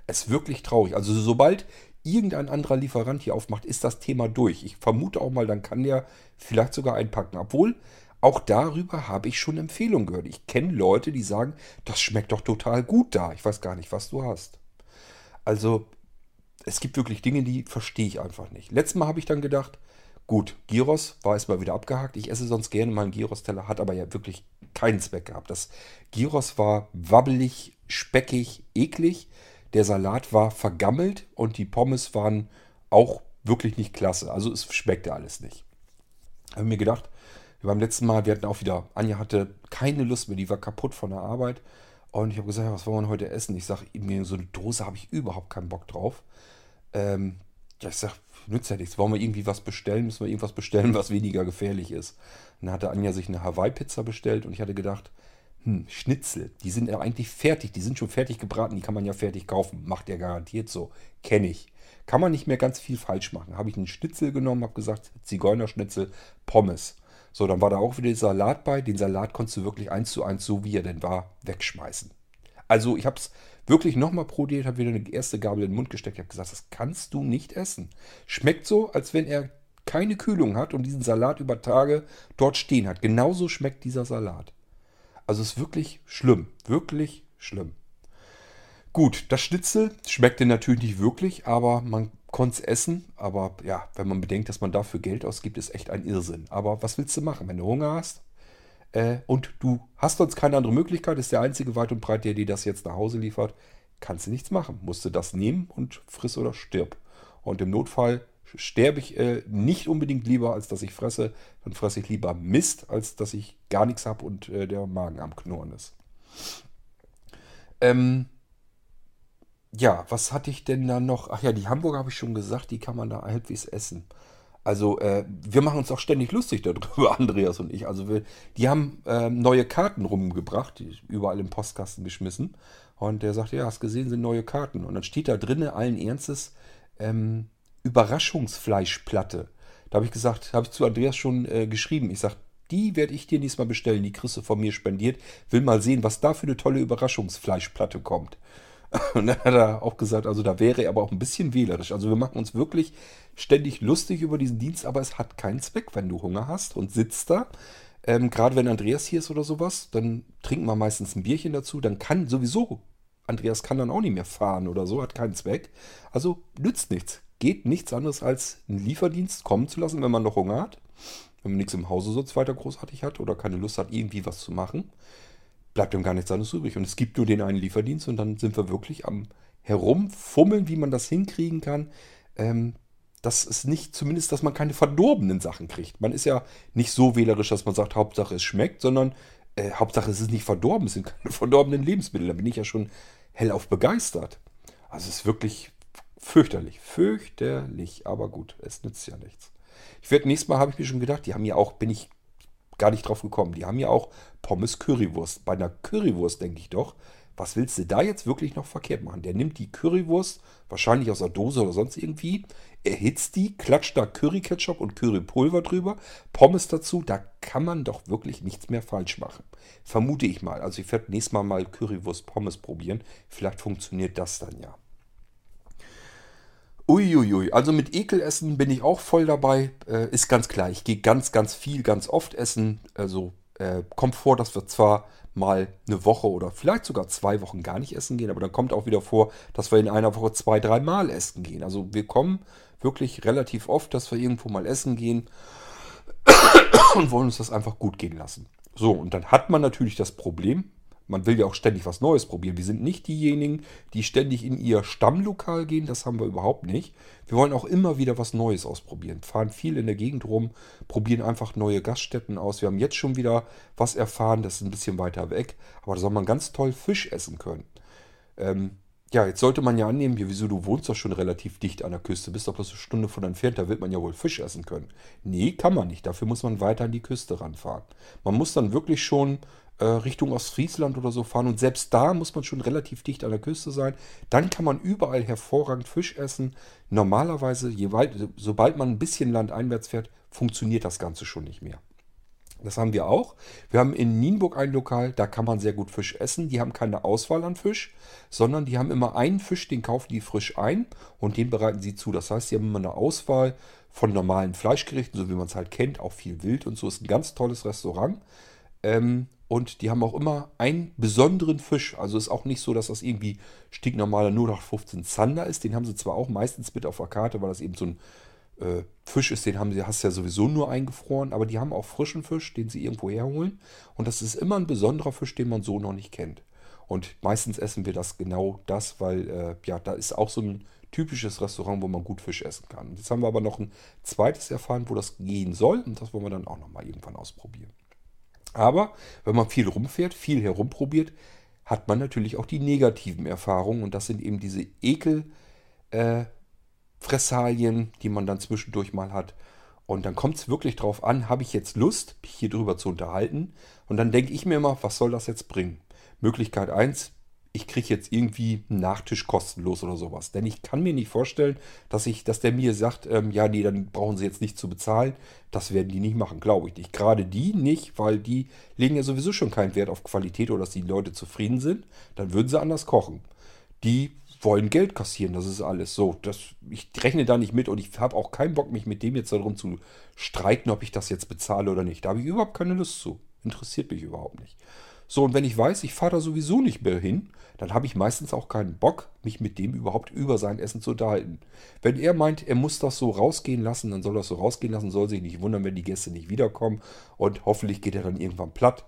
Es ist wirklich traurig. Also sobald irgendein anderer Lieferant hier aufmacht, ist das Thema durch. Ich vermute auch mal, dann kann der vielleicht sogar einpacken. Obwohl, auch darüber habe ich schon Empfehlungen gehört. Ich kenne Leute, die sagen, das schmeckt doch total gut da. Ich weiß gar nicht, was du hast. Also, es gibt wirklich Dinge, die verstehe ich einfach nicht. Letztes Mal habe ich dann gedacht, gut, Gyros war erstmal wieder abgehakt. Ich esse sonst gerne mal einen Gyros-Teller, hat aber ja wirklich keinen Zweck gehabt. Das Gyros war wabbelig, speckig, eklig. Der Salat war vergammelt und die Pommes waren auch wirklich nicht klasse. Also es schmeckte alles nicht. Habe mir gedacht, beim letzten Mal, wir hatten auch wieder, Anja hatte keine Lust mehr, die war kaputt von der Arbeit. Und ich habe gesagt, was wollen wir heute essen? Ich sage, mir so eine Dose habe ich überhaupt keinen Bock drauf. Ähm, ich sage, nützt ja nichts. Wollen wir irgendwie was bestellen? Müssen wir irgendwas bestellen, was weniger gefährlich ist? Dann hatte Anja sich eine Hawaii-Pizza bestellt und ich hatte gedacht, hm, Schnitzel, die sind ja eigentlich fertig, die sind schon fertig gebraten, die kann man ja fertig kaufen. Macht der garantiert so. Kenne ich. Kann man nicht mehr ganz viel falsch machen. Habe ich einen Schnitzel genommen, habe gesagt, Zigeunerschnitzel, Pommes. So, dann war da auch wieder der Salat bei. Den Salat konntest du wirklich eins zu eins, so wie er denn war, wegschmeißen. Also ich habe es wirklich nochmal probiert, habe wieder eine erste Gabel in den Mund gesteckt, habe gesagt, das kannst du nicht essen. Schmeckt so, als wenn er keine Kühlung hat und diesen Salat über Tage dort stehen hat. Genauso schmeckt dieser Salat. Also es ist wirklich schlimm. Wirklich schlimm. Gut, das Schnitzel schmeckte natürlich nicht wirklich, aber man konnte es essen. Aber ja, wenn man bedenkt, dass man dafür Geld ausgibt, ist echt ein Irrsinn. Aber was willst du machen, wenn du Hunger hast? Äh, und du hast sonst keine andere Möglichkeit, ist der einzige weit und breit, der dir das jetzt nach Hause liefert, kannst du nichts machen. Musst du das nehmen und friss oder stirb. Und im Notfall sterbe ich äh, nicht unbedingt lieber, als dass ich fresse. Dann fresse ich lieber Mist, als dass ich gar nichts habe und äh, der Magen am Knurren ist. Ähm, ja, was hatte ich denn da noch? Ach ja, die Hamburger habe ich schon gesagt, die kann man da halbwegs essen. Also äh, wir machen uns auch ständig lustig darüber, Andreas und ich. Also wir, die haben äh, neue Karten rumgebracht, die überall im Postkasten geschmissen. Und der sagt, ja, hast gesehen, sind neue Karten. Und dann steht da drinnen allen Ernstes ähm, Überraschungsfleischplatte. Da habe ich gesagt, habe ich zu Andreas schon äh, geschrieben. Ich sage, die werde ich dir diesmal bestellen. Die kriegst du von mir spendiert. Will mal sehen, was da für eine tolle Überraschungsfleischplatte kommt. Und dann hat er auch gesagt, also da wäre er aber auch ein bisschen wählerisch. Also wir machen uns wirklich ständig lustig über diesen Dienst, aber es hat keinen Zweck, wenn du Hunger hast und sitzt da. Ähm, Gerade wenn Andreas hier ist oder sowas, dann trinken wir meistens ein Bierchen dazu. Dann kann sowieso, Andreas kann dann auch nicht mehr fahren oder so, hat keinen Zweck. Also nützt nichts geht nichts anderes als einen Lieferdienst kommen zu lassen, wenn man noch Hunger hat. Wenn man nichts im Hause sonst weiter großartig hat oder keine Lust hat, irgendwie was zu machen, bleibt ihm gar nichts anderes übrig. Und es gibt nur den einen Lieferdienst und dann sind wir wirklich am Herumfummeln, wie man das hinkriegen kann. Ähm, das ist nicht, zumindest, dass man keine verdorbenen Sachen kriegt. Man ist ja nicht so wählerisch, dass man sagt, Hauptsache es schmeckt, sondern äh, Hauptsache es ist nicht verdorben, es sind keine verdorbenen Lebensmittel. Da bin ich ja schon hellauf begeistert. Also es ist wirklich Fürchterlich, fürchterlich, aber gut, es nützt ja nichts. Ich werde nächstes Mal, habe ich mir schon gedacht, die haben ja auch, bin ich gar nicht drauf gekommen, die haben ja auch Pommes Currywurst. Bei einer Currywurst denke ich doch, was willst du da jetzt wirklich noch verkehrt machen? Der nimmt die Currywurst, wahrscheinlich aus der Dose oder sonst irgendwie, erhitzt die, klatscht da Curry-Ketchup und Currypulver drüber, Pommes dazu, da kann man doch wirklich nichts mehr falsch machen. Vermute ich mal. Also ich werde nächstes Mal mal Currywurst-Pommes probieren. Vielleicht funktioniert das dann ja. Uiuiui, also mit Ekelessen bin ich auch voll dabei. Äh, ist ganz klar, ich gehe ganz, ganz viel, ganz oft essen. Also äh, kommt vor, dass wir zwar mal eine Woche oder vielleicht sogar zwei Wochen gar nicht essen gehen, aber dann kommt auch wieder vor, dass wir in einer Woche zwei, drei Mal essen gehen. Also wir kommen wirklich relativ oft, dass wir irgendwo mal essen gehen und wollen uns das einfach gut gehen lassen. So, und dann hat man natürlich das Problem, Man will ja auch ständig was Neues probieren. Wir sind nicht diejenigen, die ständig in ihr Stammlokal gehen. Das haben wir überhaupt nicht. Wir wollen auch immer wieder was Neues ausprobieren. Fahren viel in der Gegend rum, probieren einfach neue Gaststätten aus. Wir haben jetzt schon wieder was erfahren. Das ist ein bisschen weiter weg. Aber da soll man ganz toll Fisch essen können. Ähm, ja, jetzt sollte man ja annehmen, ja, wieso du wohnst doch schon relativ dicht an der Küste, bist doch bloß eine Stunde von entfernt, da wird man ja wohl Fisch essen können. Nee, kann man nicht. Dafür muss man weiter an die Küste ranfahren. Man muss dann wirklich schon äh, Richtung Ostfriesland oder so fahren und selbst da muss man schon relativ dicht an der Küste sein. Dann kann man überall hervorragend Fisch essen. Normalerweise, weit, sobald man ein bisschen landeinwärts fährt, funktioniert das Ganze schon nicht mehr. Das haben wir auch. Wir haben in Nienburg ein Lokal, da kann man sehr gut Fisch essen. Die haben keine Auswahl an Fisch, sondern die haben immer einen Fisch, den kaufen die frisch ein und den bereiten sie zu. Das heißt, sie haben immer eine Auswahl von normalen Fleischgerichten, so wie man es halt kennt, auch viel Wild und so. Ist ein ganz tolles Restaurant. Ähm, und die haben auch immer einen besonderen Fisch. Also ist auch nicht so, dass das irgendwie stinknormaler 0815 Zander ist. Den haben sie zwar auch meistens mit auf der Karte, weil das eben so ein äh, Fisch ist, den haben sie, hast du ja sowieso nur eingefroren, aber die haben auch frischen Fisch, den sie irgendwo herholen. Und das ist immer ein besonderer Fisch, den man so noch nicht kennt. Und meistens essen wir das genau das, weil äh, ja, da ist auch so ein typisches Restaurant, wo man gut Fisch essen kann. Jetzt haben wir aber noch ein zweites erfahren, wo das gehen soll. Und das wollen wir dann auch nochmal irgendwann ausprobieren. Aber wenn man viel rumfährt, viel herumprobiert, hat man natürlich auch die negativen Erfahrungen. Und das sind eben diese Ekel. Äh, die man dann zwischendurch mal hat. Und dann kommt es wirklich drauf an, habe ich jetzt Lust, mich hier drüber zu unterhalten? Und dann denke ich mir immer, was soll das jetzt bringen? Möglichkeit 1, ich kriege jetzt irgendwie einen Nachtisch kostenlos oder sowas. Denn ich kann mir nicht vorstellen, dass ich, dass der mir sagt, ähm, ja, nee, dann brauchen sie jetzt nicht zu bezahlen. Das werden die nicht machen, glaube ich nicht. Gerade die nicht, weil die legen ja sowieso schon keinen Wert auf Qualität oder dass die Leute zufrieden sind. Dann würden sie anders kochen. Die wollen Geld kassieren, das ist alles so. Das, ich rechne da nicht mit und ich habe auch keinen Bock, mich mit dem jetzt darum zu streiten, ob ich das jetzt bezahle oder nicht. Da habe ich überhaupt keine Lust zu. Interessiert mich überhaupt nicht. So, und wenn ich weiß, ich fahre da sowieso nicht mehr hin, dann habe ich meistens auch keinen Bock, mich mit dem überhaupt über sein Essen zu unterhalten. Wenn er meint, er muss das so rausgehen lassen, dann soll das so rausgehen lassen, soll sich nicht wundern, wenn die Gäste nicht wiederkommen und hoffentlich geht er dann irgendwann platt.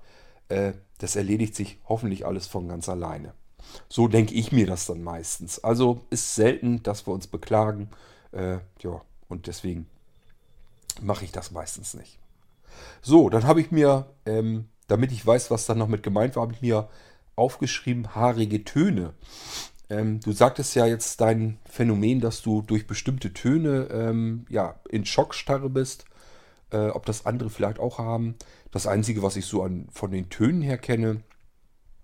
Äh, das erledigt sich hoffentlich alles von ganz alleine. So denke ich mir das dann meistens. Also ist selten, dass wir uns beklagen. Äh, ja, und deswegen mache ich das meistens nicht. So, dann habe ich mir, ähm, damit ich weiß, was dann noch mit gemeint war, habe ich mir aufgeschrieben, haarige Töne. Ähm, du sagtest ja jetzt dein Phänomen, dass du durch bestimmte Töne ähm, ja, in Schockstarre bist. Äh, ob das andere vielleicht auch haben. Das Einzige, was ich so an, von den Tönen her kenne,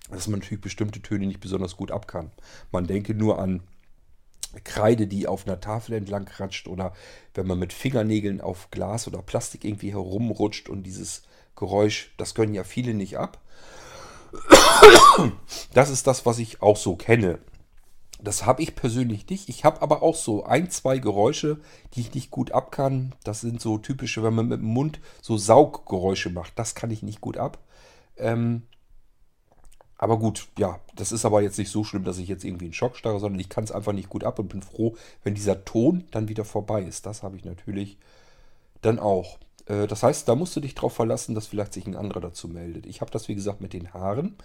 dass man natürlich bestimmte Töne nicht besonders gut ab kann. Man denke nur an Kreide, die auf einer Tafel entlang kratscht oder wenn man mit Fingernägeln auf Glas oder Plastik irgendwie herumrutscht und dieses Geräusch, das können ja viele nicht ab. Das ist das, was ich auch so kenne. Das habe ich persönlich nicht. Ich habe aber auch so ein, zwei Geräusche, die ich nicht gut ab kann. Das sind so typische, wenn man mit dem Mund so Sauggeräusche macht. Das kann ich nicht gut ab. Ähm, aber gut, ja, das ist aber jetzt nicht so schlimm, dass ich jetzt irgendwie in Schock starre, sondern ich kann es einfach nicht gut ab und bin froh, wenn dieser Ton dann wieder vorbei ist. Das habe ich natürlich dann auch. Äh, das heißt, da musst du dich drauf verlassen, dass vielleicht sich ein anderer dazu meldet. Ich habe das, wie gesagt, mit den Haaren.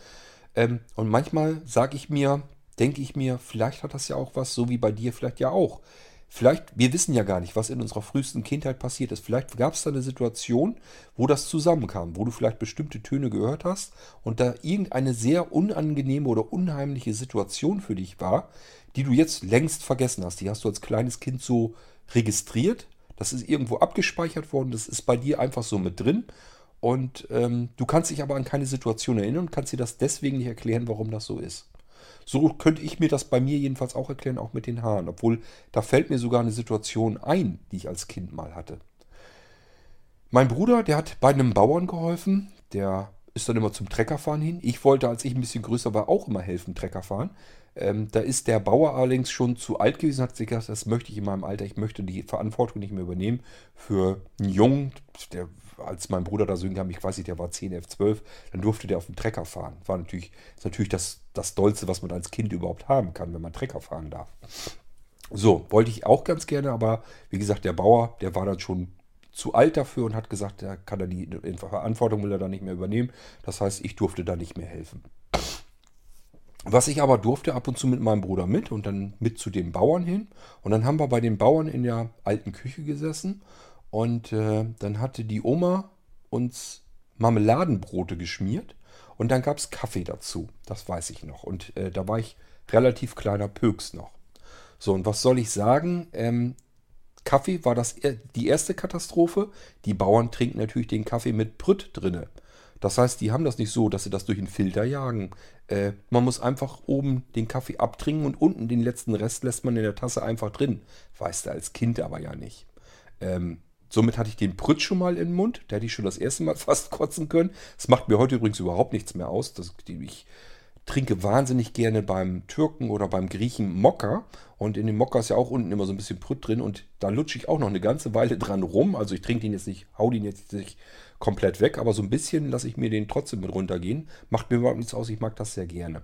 Ähm, und manchmal sage ich mir, denke ich mir, vielleicht hat das ja auch was, so wie bei dir vielleicht ja auch. Vielleicht, wir wissen ja gar nicht, was in unserer frühesten Kindheit passiert ist. Vielleicht gab es da eine Situation, wo das zusammenkam, wo du vielleicht bestimmte Töne gehört hast und da irgendeine sehr unangenehme oder unheimliche Situation für dich war, die du jetzt längst vergessen hast. Die hast du als kleines Kind so registriert. Das ist irgendwo abgespeichert worden. Das ist bei dir einfach so mit drin. Und ähm, du kannst dich aber an keine Situation erinnern und kannst dir das deswegen nicht erklären, warum das so ist. So könnte ich mir das bei mir jedenfalls auch erklären, auch mit den Haaren. Obwohl, da fällt mir sogar eine Situation ein, die ich als Kind mal hatte. Mein Bruder, der hat bei einem Bauern geholfen. Der ist dann immer zum Treckerfahren hin. Ich wollte, als ich ein bisschen größer war, auch immer helfen, Trecker fahren. Ähm, da ist der Bauer allerdings schon zu alt gewesen, hat sich gesagt, das möchte ich in meinem Alter, ich möchte die Verantwortung nicht mehr übernehmen für einen Jungen, der als mein Bruder da so kam, ich weiß nicht, der war 10, 11, 12, dann durfte der auf dem Trecker fahren. War natürlich, ist natürlich das, das Dollste, was man als Kind überhaupt haben kann, wenn man Trecker fahren darf. So, wollte ich auch ganz gerne, aber wie gesagt, der Bauer, der war dann schon zu alt dafür und hat gesagt, er kann er die Verantwortung will er da nicht mehr übernehmen. Das heißt, ich durfte da nicht mehr helfen. Was ich aber durfte, ab und zu mit meinem Bruder mit und dann mit zu den Bauern hin. Und dann haben wir bei den Bauern in der alten Küche gesessen. Und äh, dann hatte die Oma uns Marmeladenbrote geschmiert. Und dann gab es Kaffee dazu. Das weiß ich noch. Und äh, da war ich relativ kleiner Pöks noch. So, und was soll ich sagen? Ähm, Kaffee war das, die erste Katastrophe. Die Bauern trinken natürlich den Kaffee mit Brütt drinne. Das heißt, die haben das nicht so, dass sie das durch einen Filter jagen. Äh, man muss einfach oben den Kaffee abtrinken und unten den letzten Rest lässt man in der Tasse einfach drin. Weißt du als Kind aber ja nicht. Ähm, somit hatte ich den Prütz schon mal im Mund. Da hätte ich schon das erste Mal fast kotzen können. Das macht mir heute übrigens überhaupt nichts mehr aus. Das, ich trinke wahnsinnig gerne beim Türken oder beim Griechen Mokka. Und in dem Mokka ist ja auch unten immer so ein bisschen Prütt drin. Und da lutsche ich auch noch eine ganze Weile dran rum. Also ich trinke den jetzt nicht, hau den jetzt nicht komplett weg, aber so ein bisschen lasse ich mir den trotzdem mit runtergehen. Macht mir überhaupt nichts aus, ich mag das sehr gerne.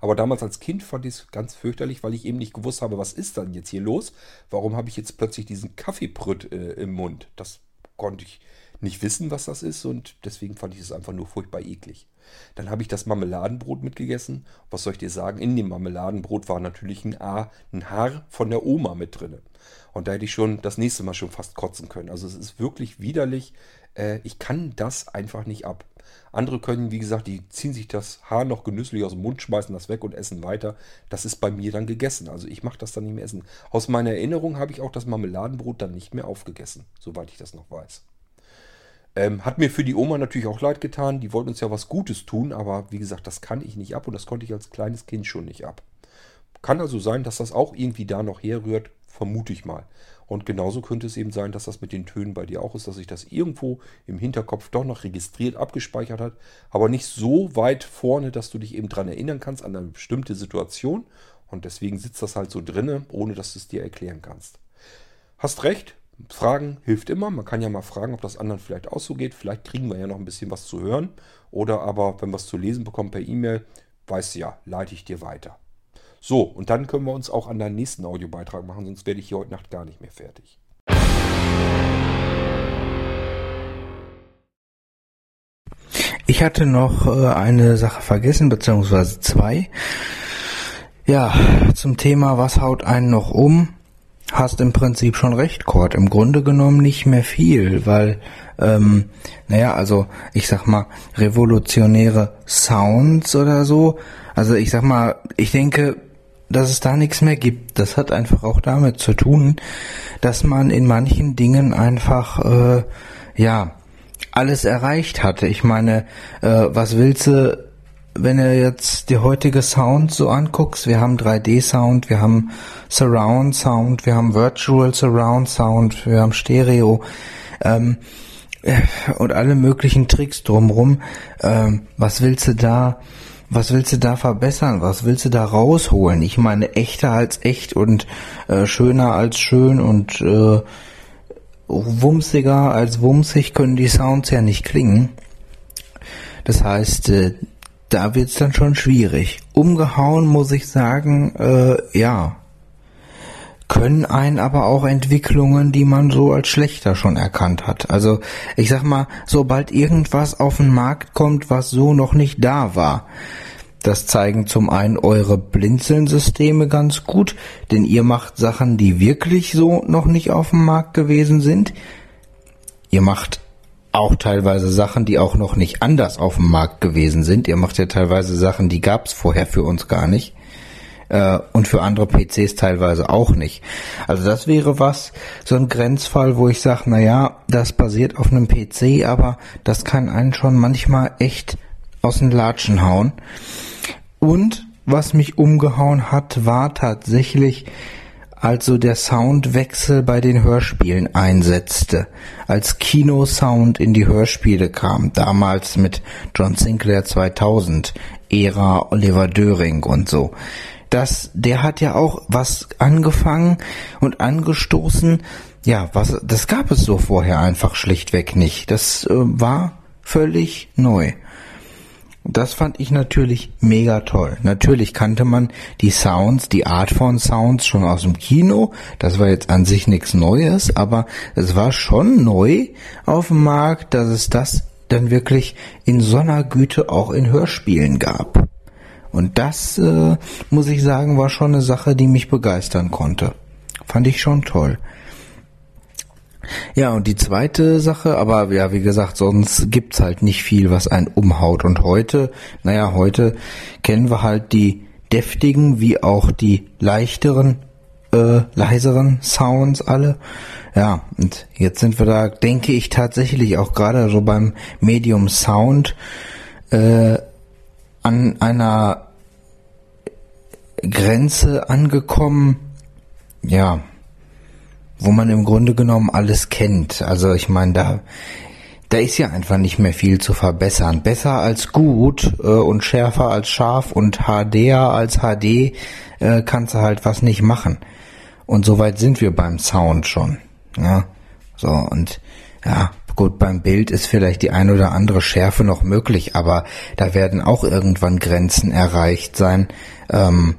Aber damals als Kind fand ich es ganz fürchterlich, weil ich eben nicht gewusst habe, was ist dann jetzt hier los? Warum habe ich jetzt plötzlich diesen Kaffeeprütt äh, im Mund? Das konnte ich nicht wissen, was das ist und deswegen fand ich es einfach nur furchtbar eklig. Dann habe ich das Marmeladenbrot mitgegessen. Was soll ich dir sagen? In dem Marmeladenbrot war natürlich ein, A, ein Haar von der Oma mit drin. Und da hätte ich schon das nächste Mal schon fast kotzen können. Also es ist wirklich widerlich. Äh, ich kann das einfach nicht ab. Andere können, wie gesagt, die ziehen sich das Haar noch genüsslich aus dem Mund, schmeißen das weg und essen weiter. Das ist bei mir dann gegessen. Also ich mache das dann nicht mehr essen. Aus meiner Erinnerung habe ich auch das Marmeladenbrot dann nicht mehr aufgegessen, soweit ich das noch weiß. Ähm, hat mir für die Oma natürlich auch leid getan. Die wollte uns ja was Gutes tun, aber wie gesagt, das kann ich nicht ab und das konnte ich als kleines Kind schon nicht ab. Kann also sein, dass das auch irgendwie da noch herrührt, vermute ich mal. Und genauso könnte es eben sein, dass das mit den Tönen bei dir auch ist, dass sich das irgendwo im Hinterkopf doch noch registriert, abgespeichert hat, aber nicht so weit vorne, dass du dich eben daran erinnern kannst an eine bestimmte Situation. Und deswegen sitzt das halt so drinne, ohne dass du es dir erklären kannst. Hast recht, Fragen hilft immer. Man kann ja mal fragen, ob das anderen vielleicht auch so geht. Vielleicht kriegen wir ja noch ein bisschen was zu hören. Oder aber, wenn wir es zu lesen bekommen per E-Mail, weißt du ja, leite ich dir weiter. So, und dann können wir uns auch an deinen nächsten Audiobeitrag machen, sonst werde ich hier heute Nacht gar nicht mehr fertig. Ich hatte noch äh, eine Sache vergessen, beziehungsweise zwei. Ja, zum Thema, was haut einen noch um? Hast im Prinzip schon recht, Kurt. Im Grunde genommen nicht mehr viel, weil, ähm, naja, also ich sag mal, revolutionäre Sounds oder so. Also ich sag mal, ich denke, dass es da nichts mehr gibt. Das hat einfach auch damit zu tun, dass man in manchen Dingen einfach, äh, ja, alles erreicht hatte. Ich meine, äh, was willst du, wenn du jetzt die heutige Sound so anguckst? Wir haben 3D-Sound, wir haben Surround Sound, wir haben Virtual Surround Sound, wir haben Stereo. Ähm, äh, und alle möglichen Tricks drumrum. Ähm, was willst du da? Was willst du da verbessern? Was willst du da rausholen? Ich meine, echter als echt und äh, schöner als schön und äh, wumsiger als wumsig können die Sounds ja nicht klingen. Das heißt, äh, da wird's dann schon schwierig. Umgehauen muss ich sagen, äh, ja, können einen aber auch Entwicklungen, die man so als schlechter schon erkannt hat. Also ich sag mal, sobald irgendwas auf den Markt kommt, was so noch nicht da war, das zeigen zum einen eure Blinzeln-Systeme ganz gut, denn ihr macht Sachen, die wirklich so noch nicht auf dem Markt gewesen sind. Ihr macht auch teilweise Sachen, die auch noch nicht anders auf dem Markt gewesen sind. Ihr macht ja teilweise Sachen, die gab's vorher für uns gar nicht äh, und für andere PCs teilweise auch nicht. Also das wäre was, so ein Grenzfall, wo ich sage, na ja, das basiert auf einem PC, aber das kann einen schon manchmal echt aus den Latschen hauen. Und was mich umgehauen hat, war tatsächlich, also der Soundwechsel bei den Hörspielen einsetzte, als Kinosound in die Hörspiele kam, damals mit John Sinclair 2000, Ära Oliver Döring und so dass der hat ja auch was angefangen und angestoßen. Ja, was, das gab es so vorher einfach schlichtweg nicht. Das äh, war völlig neu. Das fand ich natürlich mega toll. Natürlich kannte man die Sounds, die Art von Sounds schon aus dem Kino. Das war jetzt an sich nichts Neues, aber es war schon neu auf dem Markt, dass es das dann wirklich in so Güte auch in Hörspielen gab. Und das, äh, muss ich sagen, war schon eine Sache, die mich begeistern konnte. Fand ich schon toll. Ja, und die zweite Sache, aber ja, wie gesagt, sonst gibt's halt nicht viel, was einen umhaut. Und heute, naja, heute kennen wir halt die deftigen wie auch die leichteren, äh, leiseren Sounds alle. Ja, und jetzt sind wir da, denke ich, tatsächlich auch gerade so beim Medium Sound äh, an einer Grenze angekommen, ja, wo man im Grunde genommen alles kennt. Also ich meine, da, da ist ja einfach nicht mehr viel zu verbessern. Besser als gut äh, und schärfer als scharf und HDer als HD äh, kannst du halt was nicht machen. Und soweit sind wir beim Sound schon. Ja, so und ja, gut, beim Bild ist vielleicht die ein oder andere Schärfe noch möglich, aber da werden auch irgendwann Grenzen erreicht sein, ähm,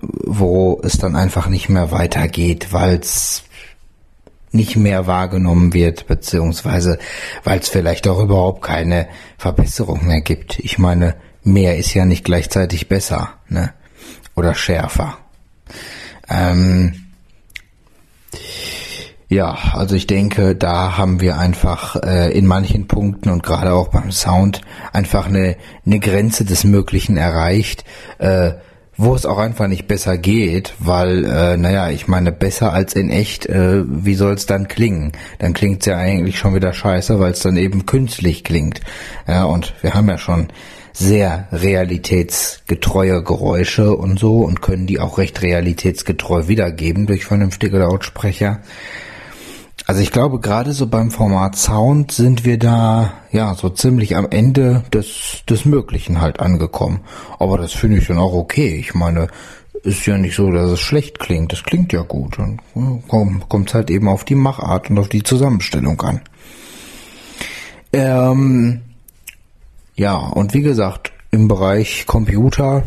wo es dann einfach nicht mehr weitergeht, weil es nicht mehr wahrgenommen wird, beziehungsweise weil es vielleicht auch überhaupt keine Verbesserung mehr gibt. Ich meine, mehr ist ja nicht gleichzeitig besser, ne? Oder schärfer. Ähm, ja, also ich denke, da haben wir einfach äh, in manchen Punkten und gerade auch beim Sound einfach eine, eine Grenze des Möglichen erreicht. Äh, wo es auch einfach nicht besser geht, weil, äh, naja, ich meine, besser als in echt, äh, wie soll es dann klingen? Dann klingt es ja eigentlich schon wieder scheiße, weil es dann eben künstlich klingt. Ja, und wir haben ja schon sehr realitätsgetreue Geräusche und so und können die auch recht realitätsgetreu wiedergeben durch vernünftige Lautsprecher. Also ich glaube, gerade so beim Format Sound sind wir da ja so ziemlich am Ende des, des Möglichen halt angekommen. Aber das finde ich dann auch okay. Ich meine, ist ja nicht so, dass es schlecht klingt. Das klingt ja gut. Und kommt halt eben auf die Machart und auf die Zusammenstellung an. Ähm, ja, und wie gesagt, im Bereich Computer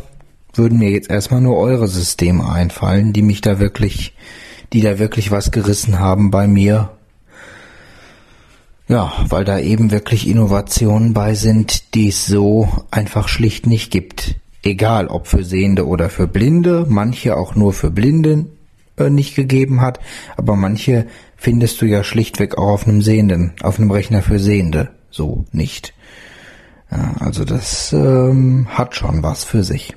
würden mir jetzt erstmal nur eure Systeme einfallen, die mich da wirklich die da wirklich was gerissen haben bei mir. Ja, weil da eben wirklich Innovationen bei sind, die es so einfach schlicht nicht gibt. Egal ob für Sehende oder für Blinde, manche auch nur für Blinde äh, nicht gegeben hat, aber manche findest du ja schlichtweg auch auf einem Sehenden, auf einem Rechner für Sehende so nicht. Ja, also das ähm, hat schon was für sich.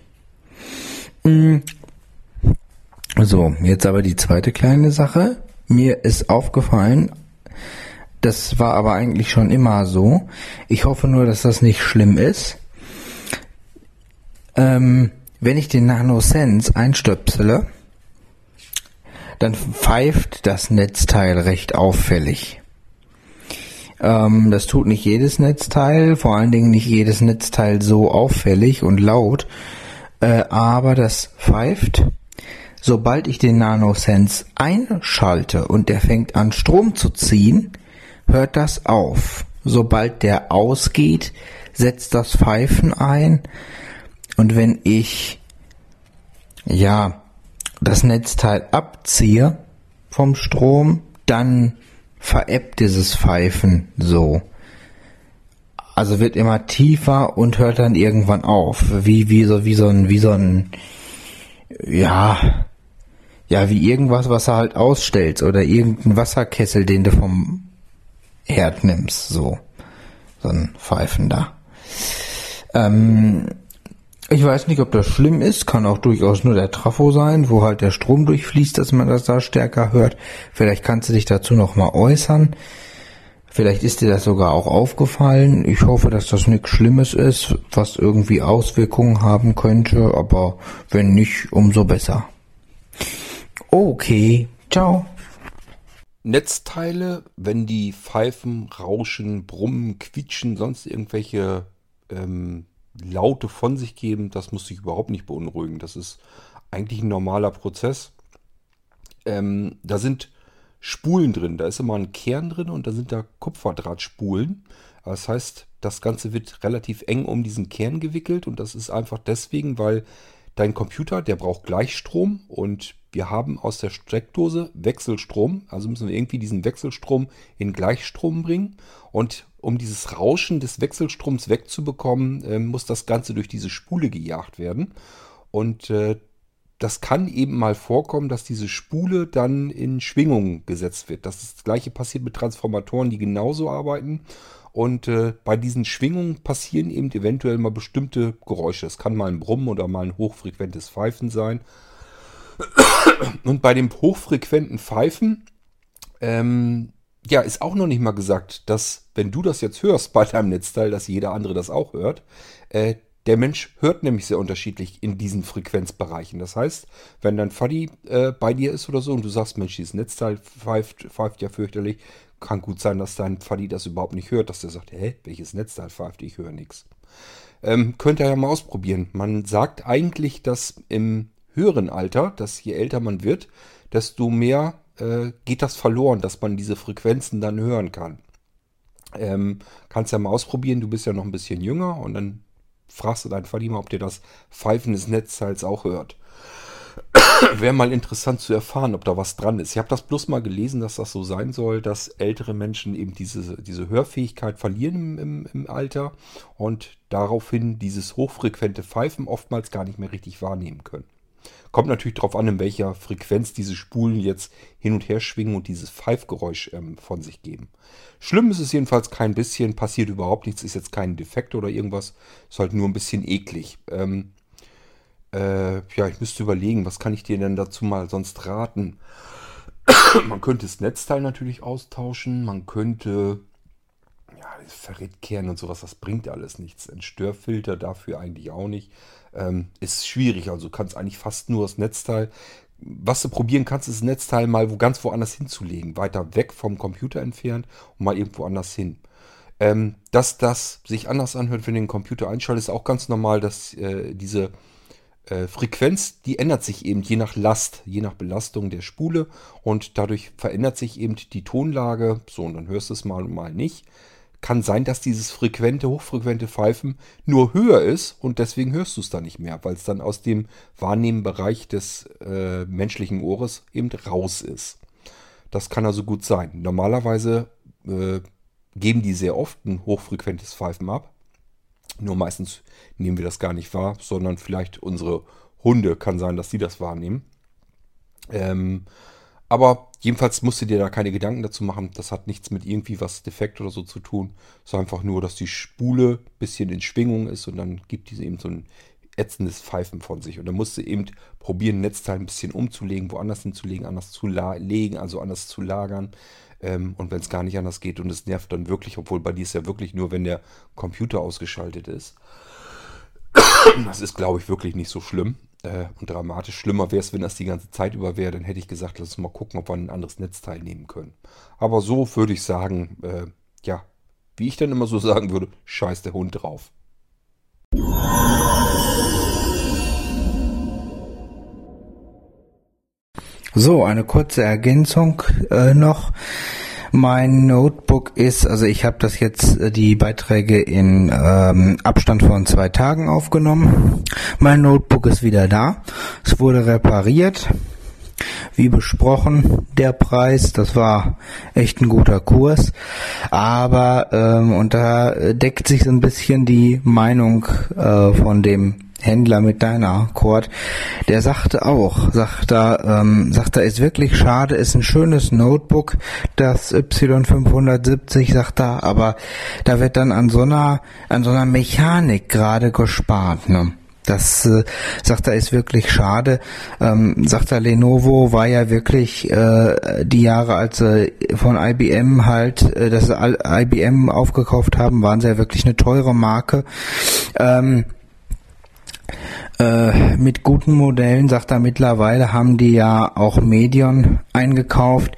So, jetzt aber die zweite kleine Sache. Mir ist aufgefallen, das war aber eigentlich schon immer so. Ich hoffe nur, dass das nicht schlimm ist. Ähm, wenn ich den NanoSense einstöpsele, dann pfeift das Netzteil recht auffällig. Ähm, das tut nicht jedes Netzteil, vor allen Dingen nicht jedes Netzteil so auffällig und laut, äh, aber das pfeift Sobald ich den NanoSense einschalte und der fängt an Strom zu ziehen, hört das auf. Sobald der ausgeht, setzt das Pfeifen ein. Und wenn ich, ja, das Netzteil abziehe vom Strom, dann verebbt dieses Pfeifen so. Also wird immer tiefer und hört dann irgendwann auf. Wie, wie so, wie so ein, wie so ein, ja, ja, wie irgendwas, was er halt ausstellt oder irgendein Wasserkessel, den du vom Herd nimmst, so. So ein Pfeifen da. Ähm, ich weiß nicht, ob das schlimm ist, kann auch durchaus nur der Trafo sein, wo halt der Strom durchfließt, dass man das da stärker hört. Vielleicht kannst du dich dazu nochmal äußern. Vielleicht ist dir das sogar auch aufgefallen. Ich hoffe, dass das nichts Schlimmes ist, was irgendwie Auswirkungen haben könnte, aber wenn nicht, umso besser. Okay, ciao. Netzteile, wenn die pfeifen, rauschen, brummen, quietschen, sonst irgendwelche ähm, Laute von sich geben, das muss sich überhaupt nicht beunruhigen. Das ist eigentlich ein normaler Prozess. Ähm, da sind Spulen drin, da ist immer ein Kern drin und da sind da Kupferdrahtspulen. Das heißt, das Ganze wird relativ eng um diesen Kern gewickelt und das ist einfach deswegen, weil dein Computer, der braucht Gleichstrom und wir haben aus der Steckdose Wechselstrom, also müssen wir irgendwie diesen Wechselstrom in Gleichstrom bringen. Und um dieses Rauschen des Wechselstroms wegzubekommen, äh, muss das Ganze durch diese Spule gejagt werden. Und äh, das kann eben mal vorkommen, dass diese Spule dann in Schwingung gesetzt wird. Das, das gleiche passiert mit Transformatoren, die genauso arbeiten. Und äh, bei diesen Schwingungen passieren eben eventuell mal bestimmte Geräusche. Es kann mal ein Brummen oder mal ein hochfrequentes Pfeifen sein. Und bei dem hochfrequenten Pfeifen, ähm, ja, ist auch noch nicht mal gesagt, dass, wenn du das jetzt hörst bei deinem Netzteil, dass jeder andere das auch hört. Äh, der Mensch hört nämlich sehr unterschiedlich in diesen Frequenzbereichen. Das heißt, wenn dein Fuddy äh, bei dir ist oder so und du sagst, Mensch, dieses Netzteil pfeift, pfeift ja fürchterlich, kann gut sein, dass dein Fuddy das überhaupt nicht hört, dass der sagt, hä, welches Netzteil pfeift, ich höre nichts. Ähm, könnt ihr ja mal ausprobieren. Man sagt eigentlich, dass im höheren Alter, dass je älter man wird, desto mehr äh, geht das verloren, dass man diese Frequenzen dann hören kann. Ähm, kannst ja mal ausprobieren, du bist ja noch ein bisschen jünger und dann fragst du deinen mal, ob der das Pfeifen des Netzteils auch hört. Wäre mal interessant zu erfahren, ob da was dran ist. Ich habe das bloß mal gelesen, dass das so sein soll, dass ältere Menschen eben diese, diese Hörfähigkeit verlieren im, im, im Alter und daraufhin dieses hochfrequente Pfeifen oftmals gar nicht mehr richtig wahrnehmen können. Kommt natürlich darauf an, in welcher Frequenz diese Spulen jetzt hin und her schwingen und dieses Pfeifgeräusch ähm, von sich geben. Schlimm ist es jedenfalls kein bisschen, passiert überhaupt nichts, ist jetzt kein Defekt oder irgendwas, ist halt nur ein bisschen eklig. Ähm, äh, ja, ich müsste überlegen, was kann ich dir denn dazu mal sonst raten? man könnte das Netzteil natürlich austauschen, man könnte ja, Ferritkehren und sowas, das bringt alles nichts. Ein Störfilter dafür eigentlich auch nicht. Ähm, ist schwierig, also du kannst eigentlich fast nur das Netzteil. Was du probieren kannst, ist das Netzteil mal wo ganz woanders hinzulegen, weiter weg vom Computer entfernt und mal irgendwo anders hin. Ähm, dass das sich anders anhört, wenn du den Computer einschaltest, ist auch ganz normal, dass äh, diese äh, Frequenz, die ändert sich eben je nach Last, je nach Belastung der Spule und dadurch verändert sich eben die Tonlage. So, und dann hörst du es mal und mal nicht. Kann sein, dass dieses frequente, hochfrequente Pfeifen nur höher ist und deswegen hörst du es dann nicht mehr, weil es dann aus dem Wahrnehmenbereich des äh, menschlichen Ohres eben raus ist. Das kann also gut sein. Normalerweise äh, geben die sehr oft ein hochfrequentes Pfeifen ab. Nur meistens nehmen wir das gar nicht wahr, sondern vielleicht unsere Hunde kann sein, dass sie das wahrnehmen. Ähm, aber jedenfalls musst du dir da keine Gedanken dazu machen. Das hat nichts mit irgendwie was defekt oder so zu tun. Es ist einfach nur, dass die Spule ein bisschen in Schwingung ist und dann gibt diese eben so ein ätzendes Pfeifen von sich. Und dann musst du eben probieren, Netzteil ein bisschen umzulegen, woanders hinzulegen, anders zu legen, also anders zu lagern. Ähm, und wenn es gar nicht anders geht und es nervt dann wirklich, obwohl bei dir ist ja wirklich nur, wenn der Computer ausgeschaltet ist. Das ist, glaube ich, wirklich nicht so schlimm äh, und dramatisch. Schlimmer wäre es, wenn das die ganze Zeit über wäre. Dann hätte ich gesagt, lass uns mal gucken, ob wir ein anderes Netzteil nehmen können. Aber so würde ich sagen, äh, ja, wie ich dann immer so sagen würde, scheiß der Hund drauf. So, eine kurze Ergänzung äh, noch. Mein Notebook ist, also ich habe das jetzt äh, die Beiträge in ähm, Abstand von zwei Tagen aufgenommen. Mein Notebook ist wieder da. Es wurde repariert. Wie besprochen, der Preis, das war echt ein guter Kurs. Aber, ähm, und da deckt sich so ein bisschen die Meinung äh, von dem Händler mit deiner Cord, der sagte auch, sagt da, ähm, sagt er, ist wirklich schade, ist ein schönes Notebook, das Y570, sagt er, aber da wird dann an so einer, an so einer Mechanik gerade gespart, ne? Das äh, sagt er ist wirklich schade. Ähm, sagt er, Lenovo war ja wirklich äh, die Jahre, als sie von IBM halt, äh, dass sie IBM aufgekauft haben, waren sie ja wirklich eine teure Marke. Ähm, äh, mit guten Modellen, sagt er mittlerweile, haben die ja auch Medion eingekauft.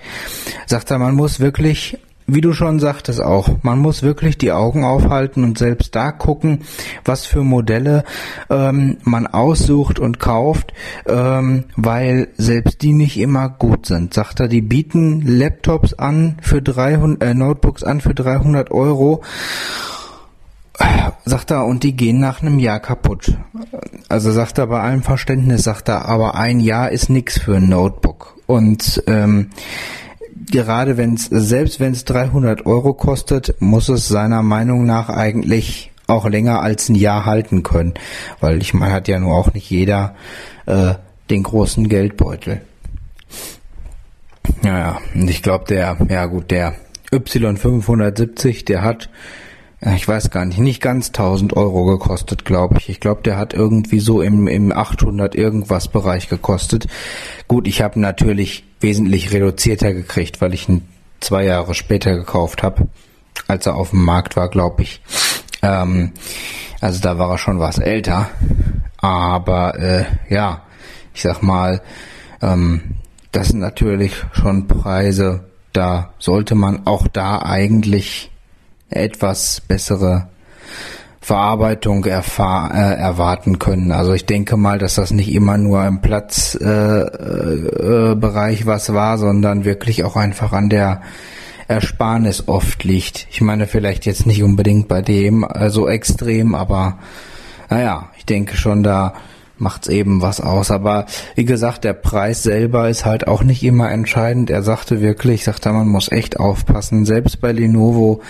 Sagt er, man muss wirklich, wie du schon sagtest auch, man muss wirklich die Augen aufhalten und selbst da gucken, was für Modelle ähm, man aussucht und kauft, ähm, weil selbst die nicht immer gut sind. Sagt er, die bieten Laptops an für 300, äh, Notebooks an für 300 Euro sagt er, und die gehen nach einem Jahr kaputt. Also sagt er bei allem Verständnis, sagt er, aber ein Jahr ist nix für ein Notebook. Und ähm, gerade wenn es, selbst wenn es 300 Euro kostet, muss es seiner Meinung nach eigentlich auch länger als ein Jahr halten können. Weil ich meine, hat ja nur auch nicht jeder äh, den großen Geldbeutel. Ja, ja, und ich glaube, der, ja gut, der Y570, der hat, ich weiß gar nicht, nicht ganz 1000 Euro gekostet, glaube ich. Ich glaube, der hat irgendwie so im, im 800 irgendwas Bereich gekostet. Gut, ich habe natürlich wesentlich reduzierter gekriegt, weil ich ihn zwei Jahre später gekauft habe, als er auf dem Markt war, glaube ich. Ähm, also da war er schon was älter. Aber äh, ja, ich sag mal, ähm, das sind natürlich schon Preise, da sollte man auch da eigentlich etwas bessere Verarbeitung erfahr äh, erwarten können. Also ich denke mal, dass das nicht immer nur im Platzbereich äh, äh, Bereich was war, sondern wirklich auch einfach an der Ersparnis oft liegt. Ich meine vielleicht jetzt nicht unbedingt bei dem äh, so extrem, aber naja, ich denke schon, da macht's eben was aus. Aber wie gesagt, der Preis selber ist halt auch nicht immer entscheidend. Er sagte wirklich, sagte man muss echt aufpassen. Selbst bei Lenovo,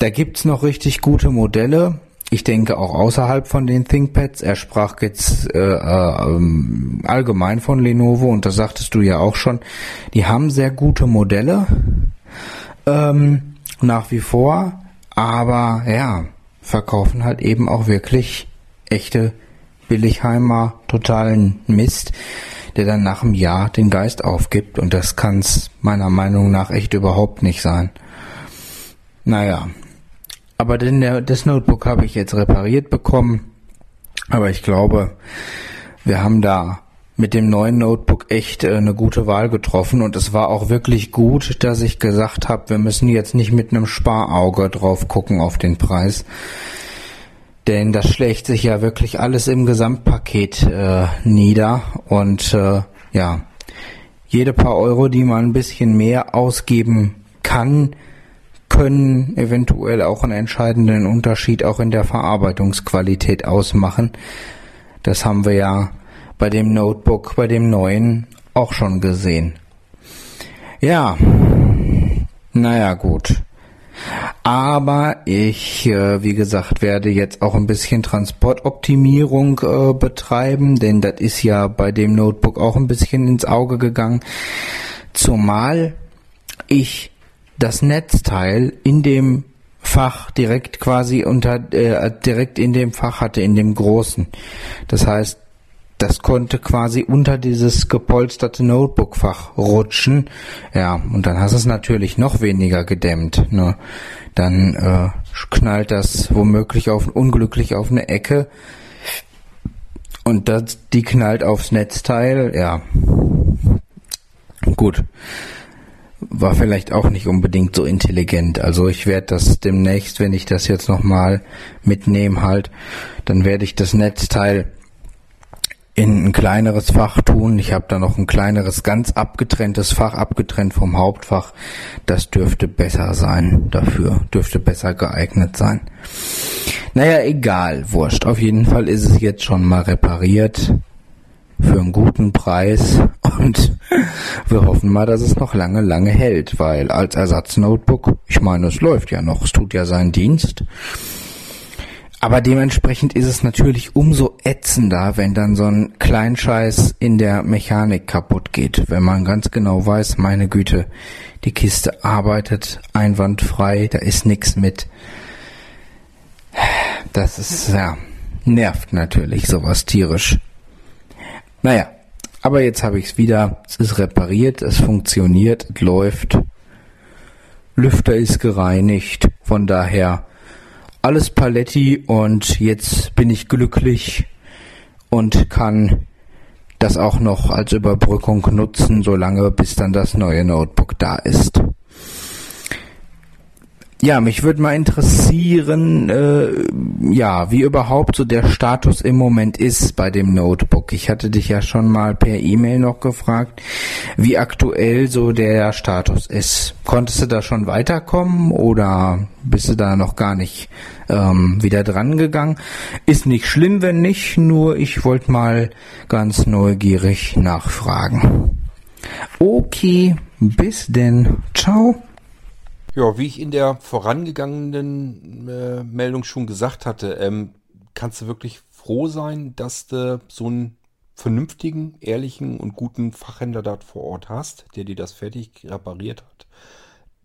da gibt's noch richtig gute Modelle. Ich denke auch außerhalb von den ThinkPads. Er sprach jetzt äh, äh, allgemein von Lenovo und das sagtest du ja auch schon. Die haben sehr gute Modelle ähm, nach wie vor, aber ja, verkaufen halt eben auch wirklich echte Billigheimer totalen Mist, der dann nach einem Jahr den Geist aufgibt und das kann's meiner Meinung nach echt überhaupt nicht sein. Naja, aber denn der, das Notebook habe ich jetzt repariert bekommen, aber ich glaube, wir haben da mit dem neuen Notebook echt äh, eine gute Wahl getroffen. Und es war auch wirklich gut, dass ich gesagt habe, wir müssen jetzt nicht mit einem Sparauge drauf gucken auf den Preis, denn das schlägt sich ja wirklich alles im Gesamtpaket äh, nieder. Und äh, ja, jede paar Euro, die man ein bisschen mehr ausgeben kann, können eventuell auch einen entscheidenden Unterschied auch in der Verarbeitungsqualität ausmachen. Das haben wir ja bei dem Notebook, bei dem neuen auch schon gesehen. Ja, naja gut. Aber ich, äh, wie gesagt, werde jetzt auch ein bisschen Transportoptimierung äh, betreiben, denn das ist ja bei dem Notebook auch ein bisschen ins Auge gegangen. Zumal ich das Netzteil in dem Fach direkt quasi unter äh, direkt in dem Fach hatte in dem großen. Das heißt, das konnte quasi unter dieses gepolsterte Notebook-Fach rutschen. Ja, und dann hast du es natürlich noch weniger gedämmt. Ne? Dann äh, knallt das womöglich auf unglücklich auf eine Ecke und das, die knallt aufs Netzteil. Ja, gut. War vielleicht auch nicht unbedingt so intelligent. Also ich werde das demnächst, wenn ich das jetzt nochmal mitnehme halt, dann werde ich das Netzteil in ein kleineres Fach tun. Ich habe da noch ein kleineres, ganz abgetrenntes Fach, abgetrennt vom Hauptfach. Das dürfte besser sein dafür, dürfte besser geeignet sein. Naja, egal, wurscht. Auf jeden Fall ist es jetzt schon mal repariert für einen guten Preis und wir hoffen mal, dass es noch lange, lange hält, weil als Ersatznotebook, ich meine, es läuft ja noch, es tut ja seinen Dienst. Aber dementsprechend ist es natürlich umso ätzender, wenn dann so ein Kleinscheiß in der Mechanik kaputt geht. Wenn man ganz genau weiß, meine Güte, die Kiste arbeitet einwandfrei, da ist nichts mit. Das ist, ja, nervt natürlich sowas tierisch. Naja, aber jetzt habe ich es wieder. Es ist repariert, es funktioniert, es läuft. Lüfter ist gereinigt. Von daher alles Paletti und jetzt bin ich glücklich und kann das auch noch als Überbrückung nutzen, solange bis dann das neue Notebook da ist. Ja, mich würde mal interessieren, äh, ja, wie überhaupt so der Status im Moment ist bei dem Notebook. Ich hatte dich ja schon mal per E-Mail noch gefragt, wie aktuell so der Status ist. Konntest du da schon weiterkommen oder bist du da noch gar nicht ähm, wieder dran gegangen? Ist nicht schlimm, wenn nicht, nur ich wollte mal ganz neugierig nachfragen. Okay, bis denn. Ciao. Ja, wie ich in der vorangegangenen äh, Meldung schon gesagt hatte, ähm, kannst du wirklich froh sein, dass du so einen vernünftigen, ehrlichen und guten Fachhändler dort vor Ort hast, der dir das fertig repariert hat.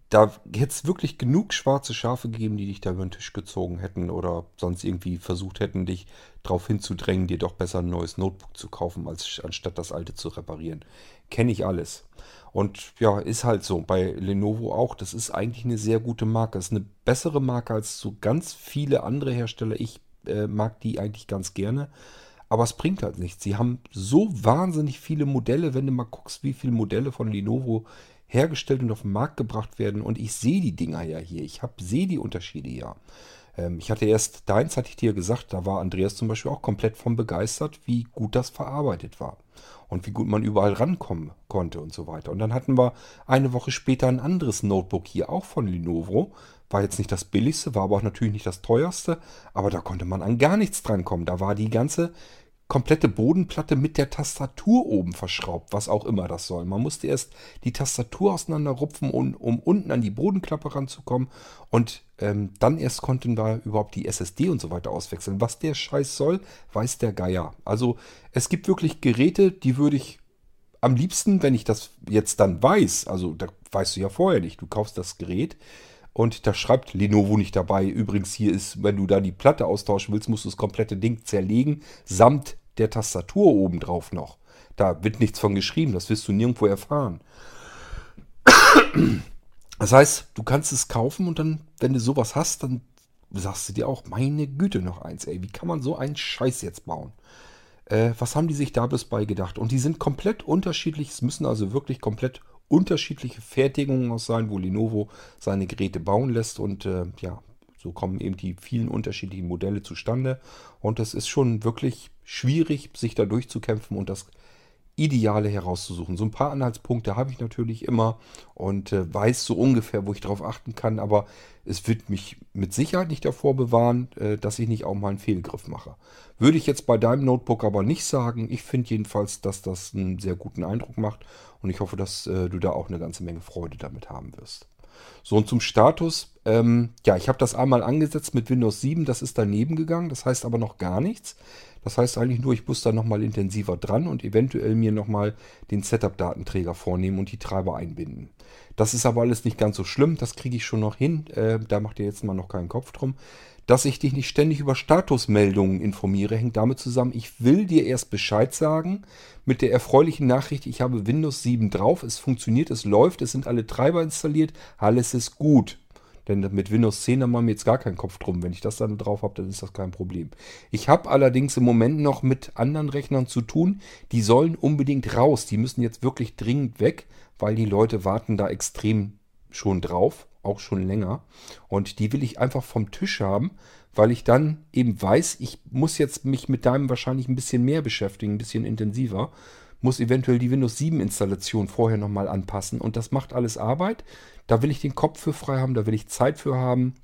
Da hätte es wirklich genug schwarze Schafe gegeben, die dich da über den Tisch gezogen hätten oder sonst irgendwie versucht hätten, dich darauf hinzudrängen, dir doch besser ein neues Notebook zu kaufen, als anstatt das alte zu reparieren. Kenne ich alles. Und ja, ist halt so. Bei Lenovo auch. Das ist eigentlich eine sehr gute Marke. Das ist eine bessere Marke als so ganz viele andere Hersteller. Ich äh, mag die eigentlich ganz gerne. Aber es bringt halt nichts. Sie haben so wahnsinnig viele Modelle, wenn du mal guckst, wie viele Modelle von Lenovo hergestellt und auf den Markt gebracht werden. Und ich sehe die Dinger ja hier. Ich sehe die Unterschiede ja. Ähm, ich hatte erst, deins hatte ich dir gesagt, da war Andreas zum Beispiel auch komplett von begeistert, wie gut das verarbeitet war und wie gut man überall rankommen konnte und so weiter. Und dann hatten wir eine Woche später ein anderes Notebook hier, auch von Lenovo. War jetzt nicht das billigste, war aber auch natürlich nicht das teuerste, aber da konnte man an gar nichts drankommen. Da war die ganze komplette Bodenplatte mit der Tastatur oben verschraubt, was auch immer das soll. Man musste erst die Tastatur auseinanderrupfen, um, um unten an die Bodenklappe ranzukommen. Und ähm, dann erst konnten wir überhaupt die SSD und so weiter auswechseln. Was der Scheiß soll, weiß der Geier. Also es gibt wirklich Geräte, die würde ich am liebsten, wenn ich das jetzt dann weiß, also da weißt du ja vorher nicht, du kaufst das Gerät, und da schreibt Lenovo nicht dabei. Übrigens, hier ist, wenn du da die Platte austauschen willst, musst du das komplette Ding zerlegen, samt der Tastatur obendrauf noch. Da wird nichts von geschrieben, das wirst du nirgendwo erfahren. Das heißt, du kannst es kaufen und dann, wenn du sowas hast, dann sagst du dir auch, meine Güte, noch eins, ey, wie kann man so einen Scheiß jetzt bauen? Äh, was haben die sich da bis bei gedacht? Und die sind komplett unterschiedlich, es müssen also wirklich komplett unterschiedliche Fertigungen aus sein, wo Lenovo seine Geräte bauen lässt und äh, ja, so kommen eben die vielen unterschiedlichen Modelle zustande und es ist schon wirklich schwierig, sich da durchzukämpfen und das Ideale herauszusuchen. So ein paar Anhaltspunkte habe ich natürlich immer und äh, weiß so ungefähr, wo ich darauf achten kann, aber es wird mich mit Sicherheit nicht davor bewahren, äh, dass ich nicht auch mal einen Fehlgriff mache. Würde ich jetzt bei deinem Notebook aber nicht sagen. Ich finde jedenfalls, dass das einen sehr guten Eindruck macht und ich hoffe, dass äh, du da auch eine ganze Menge Freude damit haben wirst. So, und zum Status. Ähm, ja, ich habe das einmal angesetzt mit Windows 7. Das ist daneben gegangen. Das heißt aber noch gar nichts. Das heißt eigentlich nur, ich muss da nochmal intensiver dran und eventuell mir nochmal den Setup-Datenträger vornehmen und die Treiber einbinden. Das ist aber alles nicht ganz so schlimm, das kriege ich schon noch hin. Äh, da macht ihr jetzt mal noch keinen Kopf drum. Dass ich dich nicht ständig über Statusmeldungen informiere, hängt damit zusammen, ich will dir erst Bescheid sagen mit der erfreulichen Nachricht, ich habe Windows 7 drauf, es funktioniert, es läuft, es sind alle Treiber installiert, alles ist gut. Denn mit Windows 10 haben wir jetzt gar keinen Kopf drum. Wenn ich das dann drauf habe, dann ist das kein Problem. Ich habe allerdings im Moment noch mit anderen Rechnern zu tun. Die sollen unbedingt raus. Die müssen jetzt wirklich dringend weg, weil die Leute warten da extrem schon drauf. Auch schon länger. Und die will ich einfach vom Tisch haben, weil ich dann eben weiß, ich muss jetzt mich mit deinem wahrscheinlich ein bisschen mehr beschäftigen, ein bisschen intensiver muss eventuell die Windows 7 Installation vorher nochmal anpassen und das macht alles Arbeit. Da will ich den Kopf für frei haben, da will ich Zeit für haben.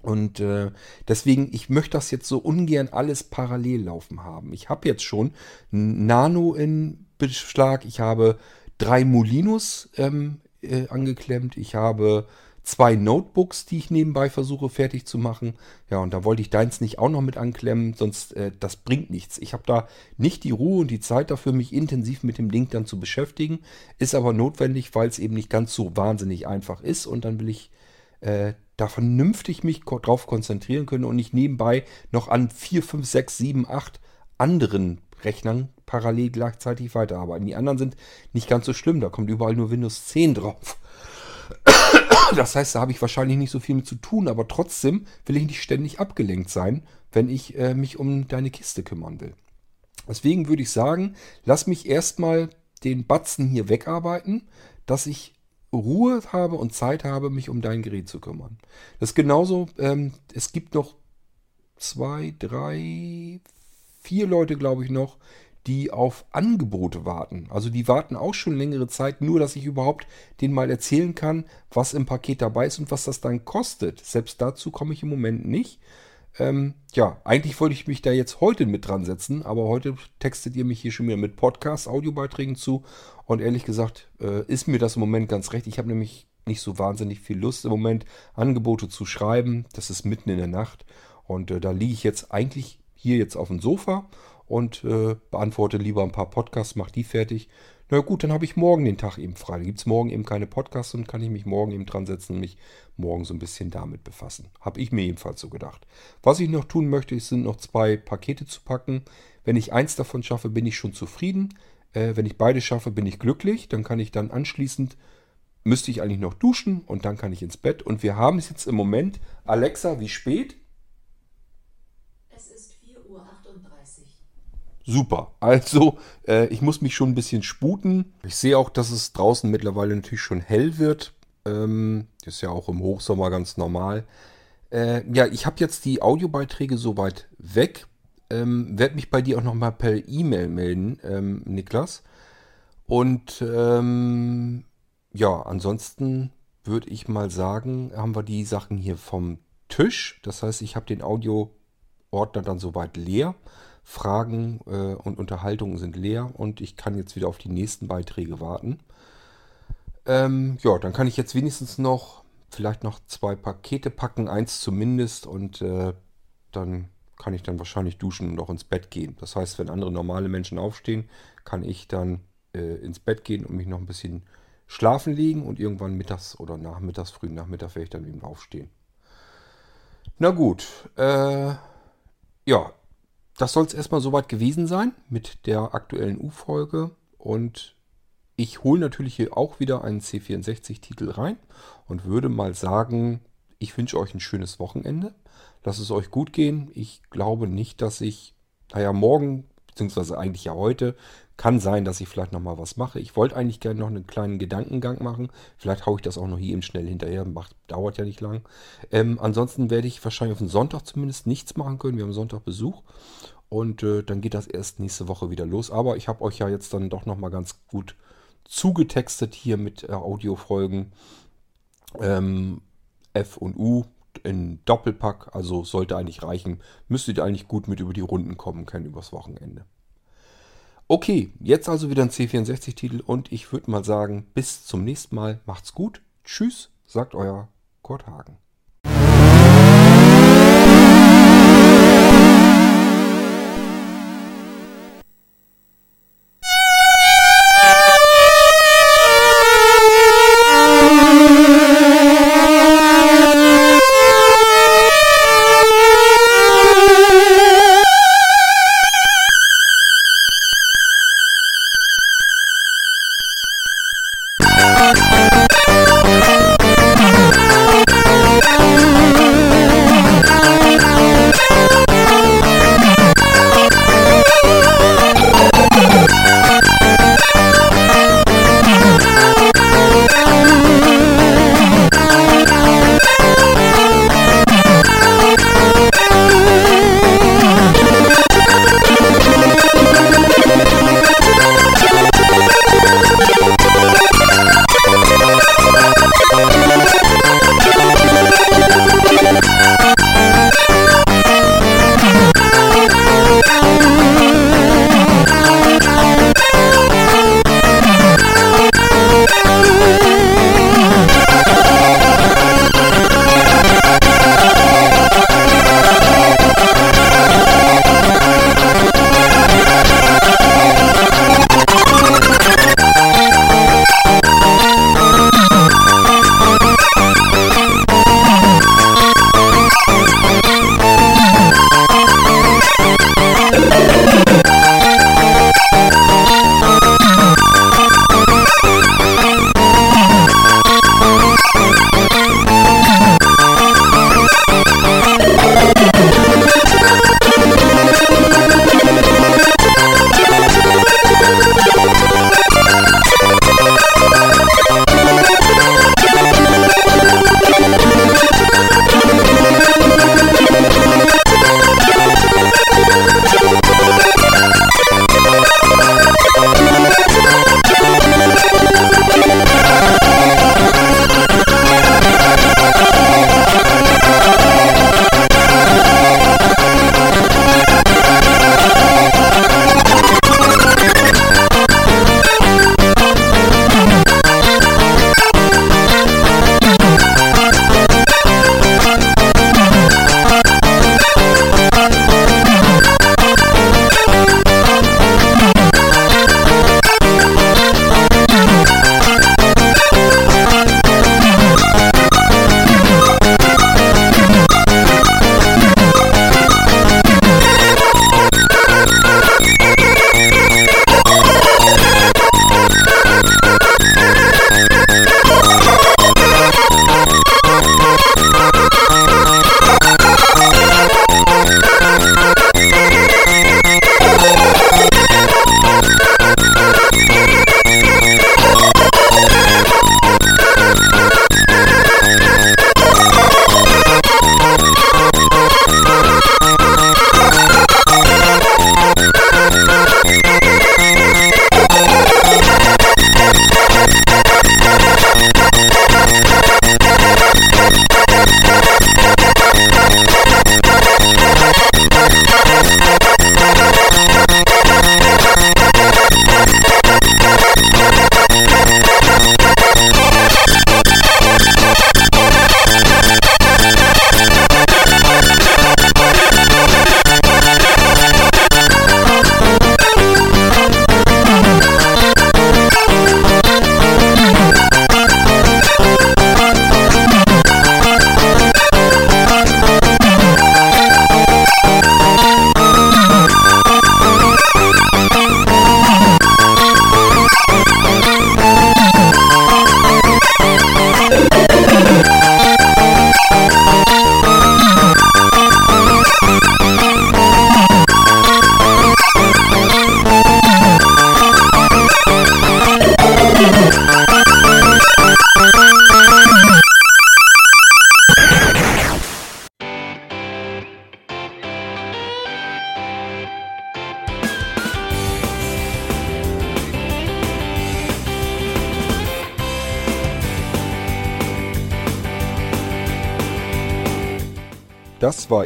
Und äh, deswegen, ich möchte das jetzt so ungern alles parallel laufen haben. Ich habe jetzt schon Nano in Beschlag, ich habe drei Molinos ähm, äh, angeklemmt, ich habe zwei Notebooks, die ich nebenbei versuche fertig zu machen. Ja, und da wollte ich deins nicht auch noch mit anklemmen, sonst äh, das bringt nichts. Ich habe da nicht die Ruhe und die Zeit dafür, mich intensiv mit dem Ding dann zu beschäftigen. Ist aber notwendig, weil es eben nicht ganz so wahnsinnig einfach ist. Und dann will ich äh, da vernünftig mich drauf konzentrieren können und nicht nebenbei noch an 4, 5, 6, 7, 8 anderen Rechnern parallel gleichzeitig weiterarbeiten. Die anderen sind nicht ganz so schlimm, da kommt überall nur Windows 10 drauf. Das heißt, da habe ich wahrscheinlich nicht so viel mit zu tun, aber trotzdem will ich nicht ständig abgelenkt sein, wenn ich äh, mich um deine Kiste kümmern will. Deswegen würde ich sagen, lass mich erstmal den Batzen hier wegarbeiten, dass ich Ruhe habe und Zeit habe, mich um dein Gerät zu kümmern. Das ist genauso, ähm, es gibt noch zwei, drei, vier Leute, glaube ich, noch, die auf Angebote warten. Also die warten auch schon längere Zeit, nur dass ich überhaupt denen mal erzählen kann, was im Paket dabei ist und was das dann kostet. Selbst dazu komme ich im Moment nicht. Ähm, ja, eigentlich wollte ich mich da jetzt heute mit dran setzen, aber heute textet ihr mich hier schon wieder mit Podcast-Audiobeiträgen zu. Und ehrlich gesagt, äh, ist mir das im Moment ganz recht. Ich habe nämlich nicht so wahnsinnig viel Lust im Moment, Angebote zu schreiben. Das ist mitten in der Nacht. Und äh, da liege ich jetzt eigentlich hier jetzt auf dem Sofa und äh, beantworte lieber ein paar Podcasts, mache die fertig. Na gut, dann habe ich morgen den Tag eben frei. Da gibt es morgen eben keine Podcasts und kann ich mich morgen eben dran setzen und mich morgen so ein bisschen damit befassen. Habe ich mir ebenfalls so gedacht. Was ich noch tun möchte, sind noch zwei Pakete zu packen. Wenn ich eins davon schaffe, bin ich schon zufrieden. Äh, wenn ich beide schaffe, bin ich glücklich. Dann kann ich dann anschließend, müsste ich eigentlich noch duschen und dann kann ich ins Bett. Und wir haben es jetzt im Moment, Alexa, wie spät? Es ist 4.38 Uhr. Super. Also, äh, ich muss mich schon ein bisschen sputen. Ich sehe auch, dass es draußen mittlerweile natürlich schon hell wird. Ähm, ist ja auch im Hochsommer ganz normal. Äh, ja, ich habe jetzt die Audiobeiträge soweit weg. Ähm, Werde mich bei dir auch nochmal per E-Mail melden, ähm, Niklas. Und ähm, ja, ansonsten würde ich mal sagen, haben wir die Sachen hier vom Tisch. Das heißt, ich habe den Audioordner dann soweit leer. Fragen äh, und Unterhaltungen sind leer und ich kann jetzt wieder auf die nächsten Beiträge warten. Ähm, ja, dann kann ich jetzt wenigstens noch vielleicht noch zwei Pakete packen, eins zumindest und äh, dann kann ich dann wahrscheinlich duschen und auch ins Bett gehen. Das heißt, wenn andere normale Menschen aufstehen, kann ich dann äh, ins Bett gehen und mich noch ein bisschen schlafen legen und irgendwann mittags oder nachmittags, frühen Nachmittag werde ich dann eben aufstehen. Na gut, äh, ja, das soll es erstmal soweit gewesen sein mit der aktuellen U-Folge. Und ich hole natürlich hier auch wieder einen C64-Titel rein und würde mal sagen, ich wünsche euch ein schönes Wochenende. Lasst es euch gut gehen. Ich glaube nicht, dass ich, naja, morgen, beziehungsweise eigentlich ja heute, kann sein, dass ich vielleicht nochmal was mache. Ich wollte eigentlich gerne noch einen kleinen Gedankengang machen. Vielleicht haue ich das auch noch hier eben schnell hinterher. Macht, dauert ja nicht lang. Ähm, ansonsten werde ich wahrscheinlich auf den Sonntag zumindest nichts machen können. Wir haben Sonntag Besuch. Und äh, dann geht das erst nächste Woche wieder los. Aber ich habe euch ja jetzt dann doch nochmal ganz gut zugetextet hier mit äh, Audiofolgen. Ähm, F und U in Doppelpack. Also sollte eigentlich reichen. Müsstet ihr eigentlich gut mit über die Runden kommen können übers Wochenende. Okay, jetzt also wieder ein C64-Titel und ich würde mal sagen, bis zum nächsten Mal. Macht's gut. Tschüss, sagt euer Kurt Hagen.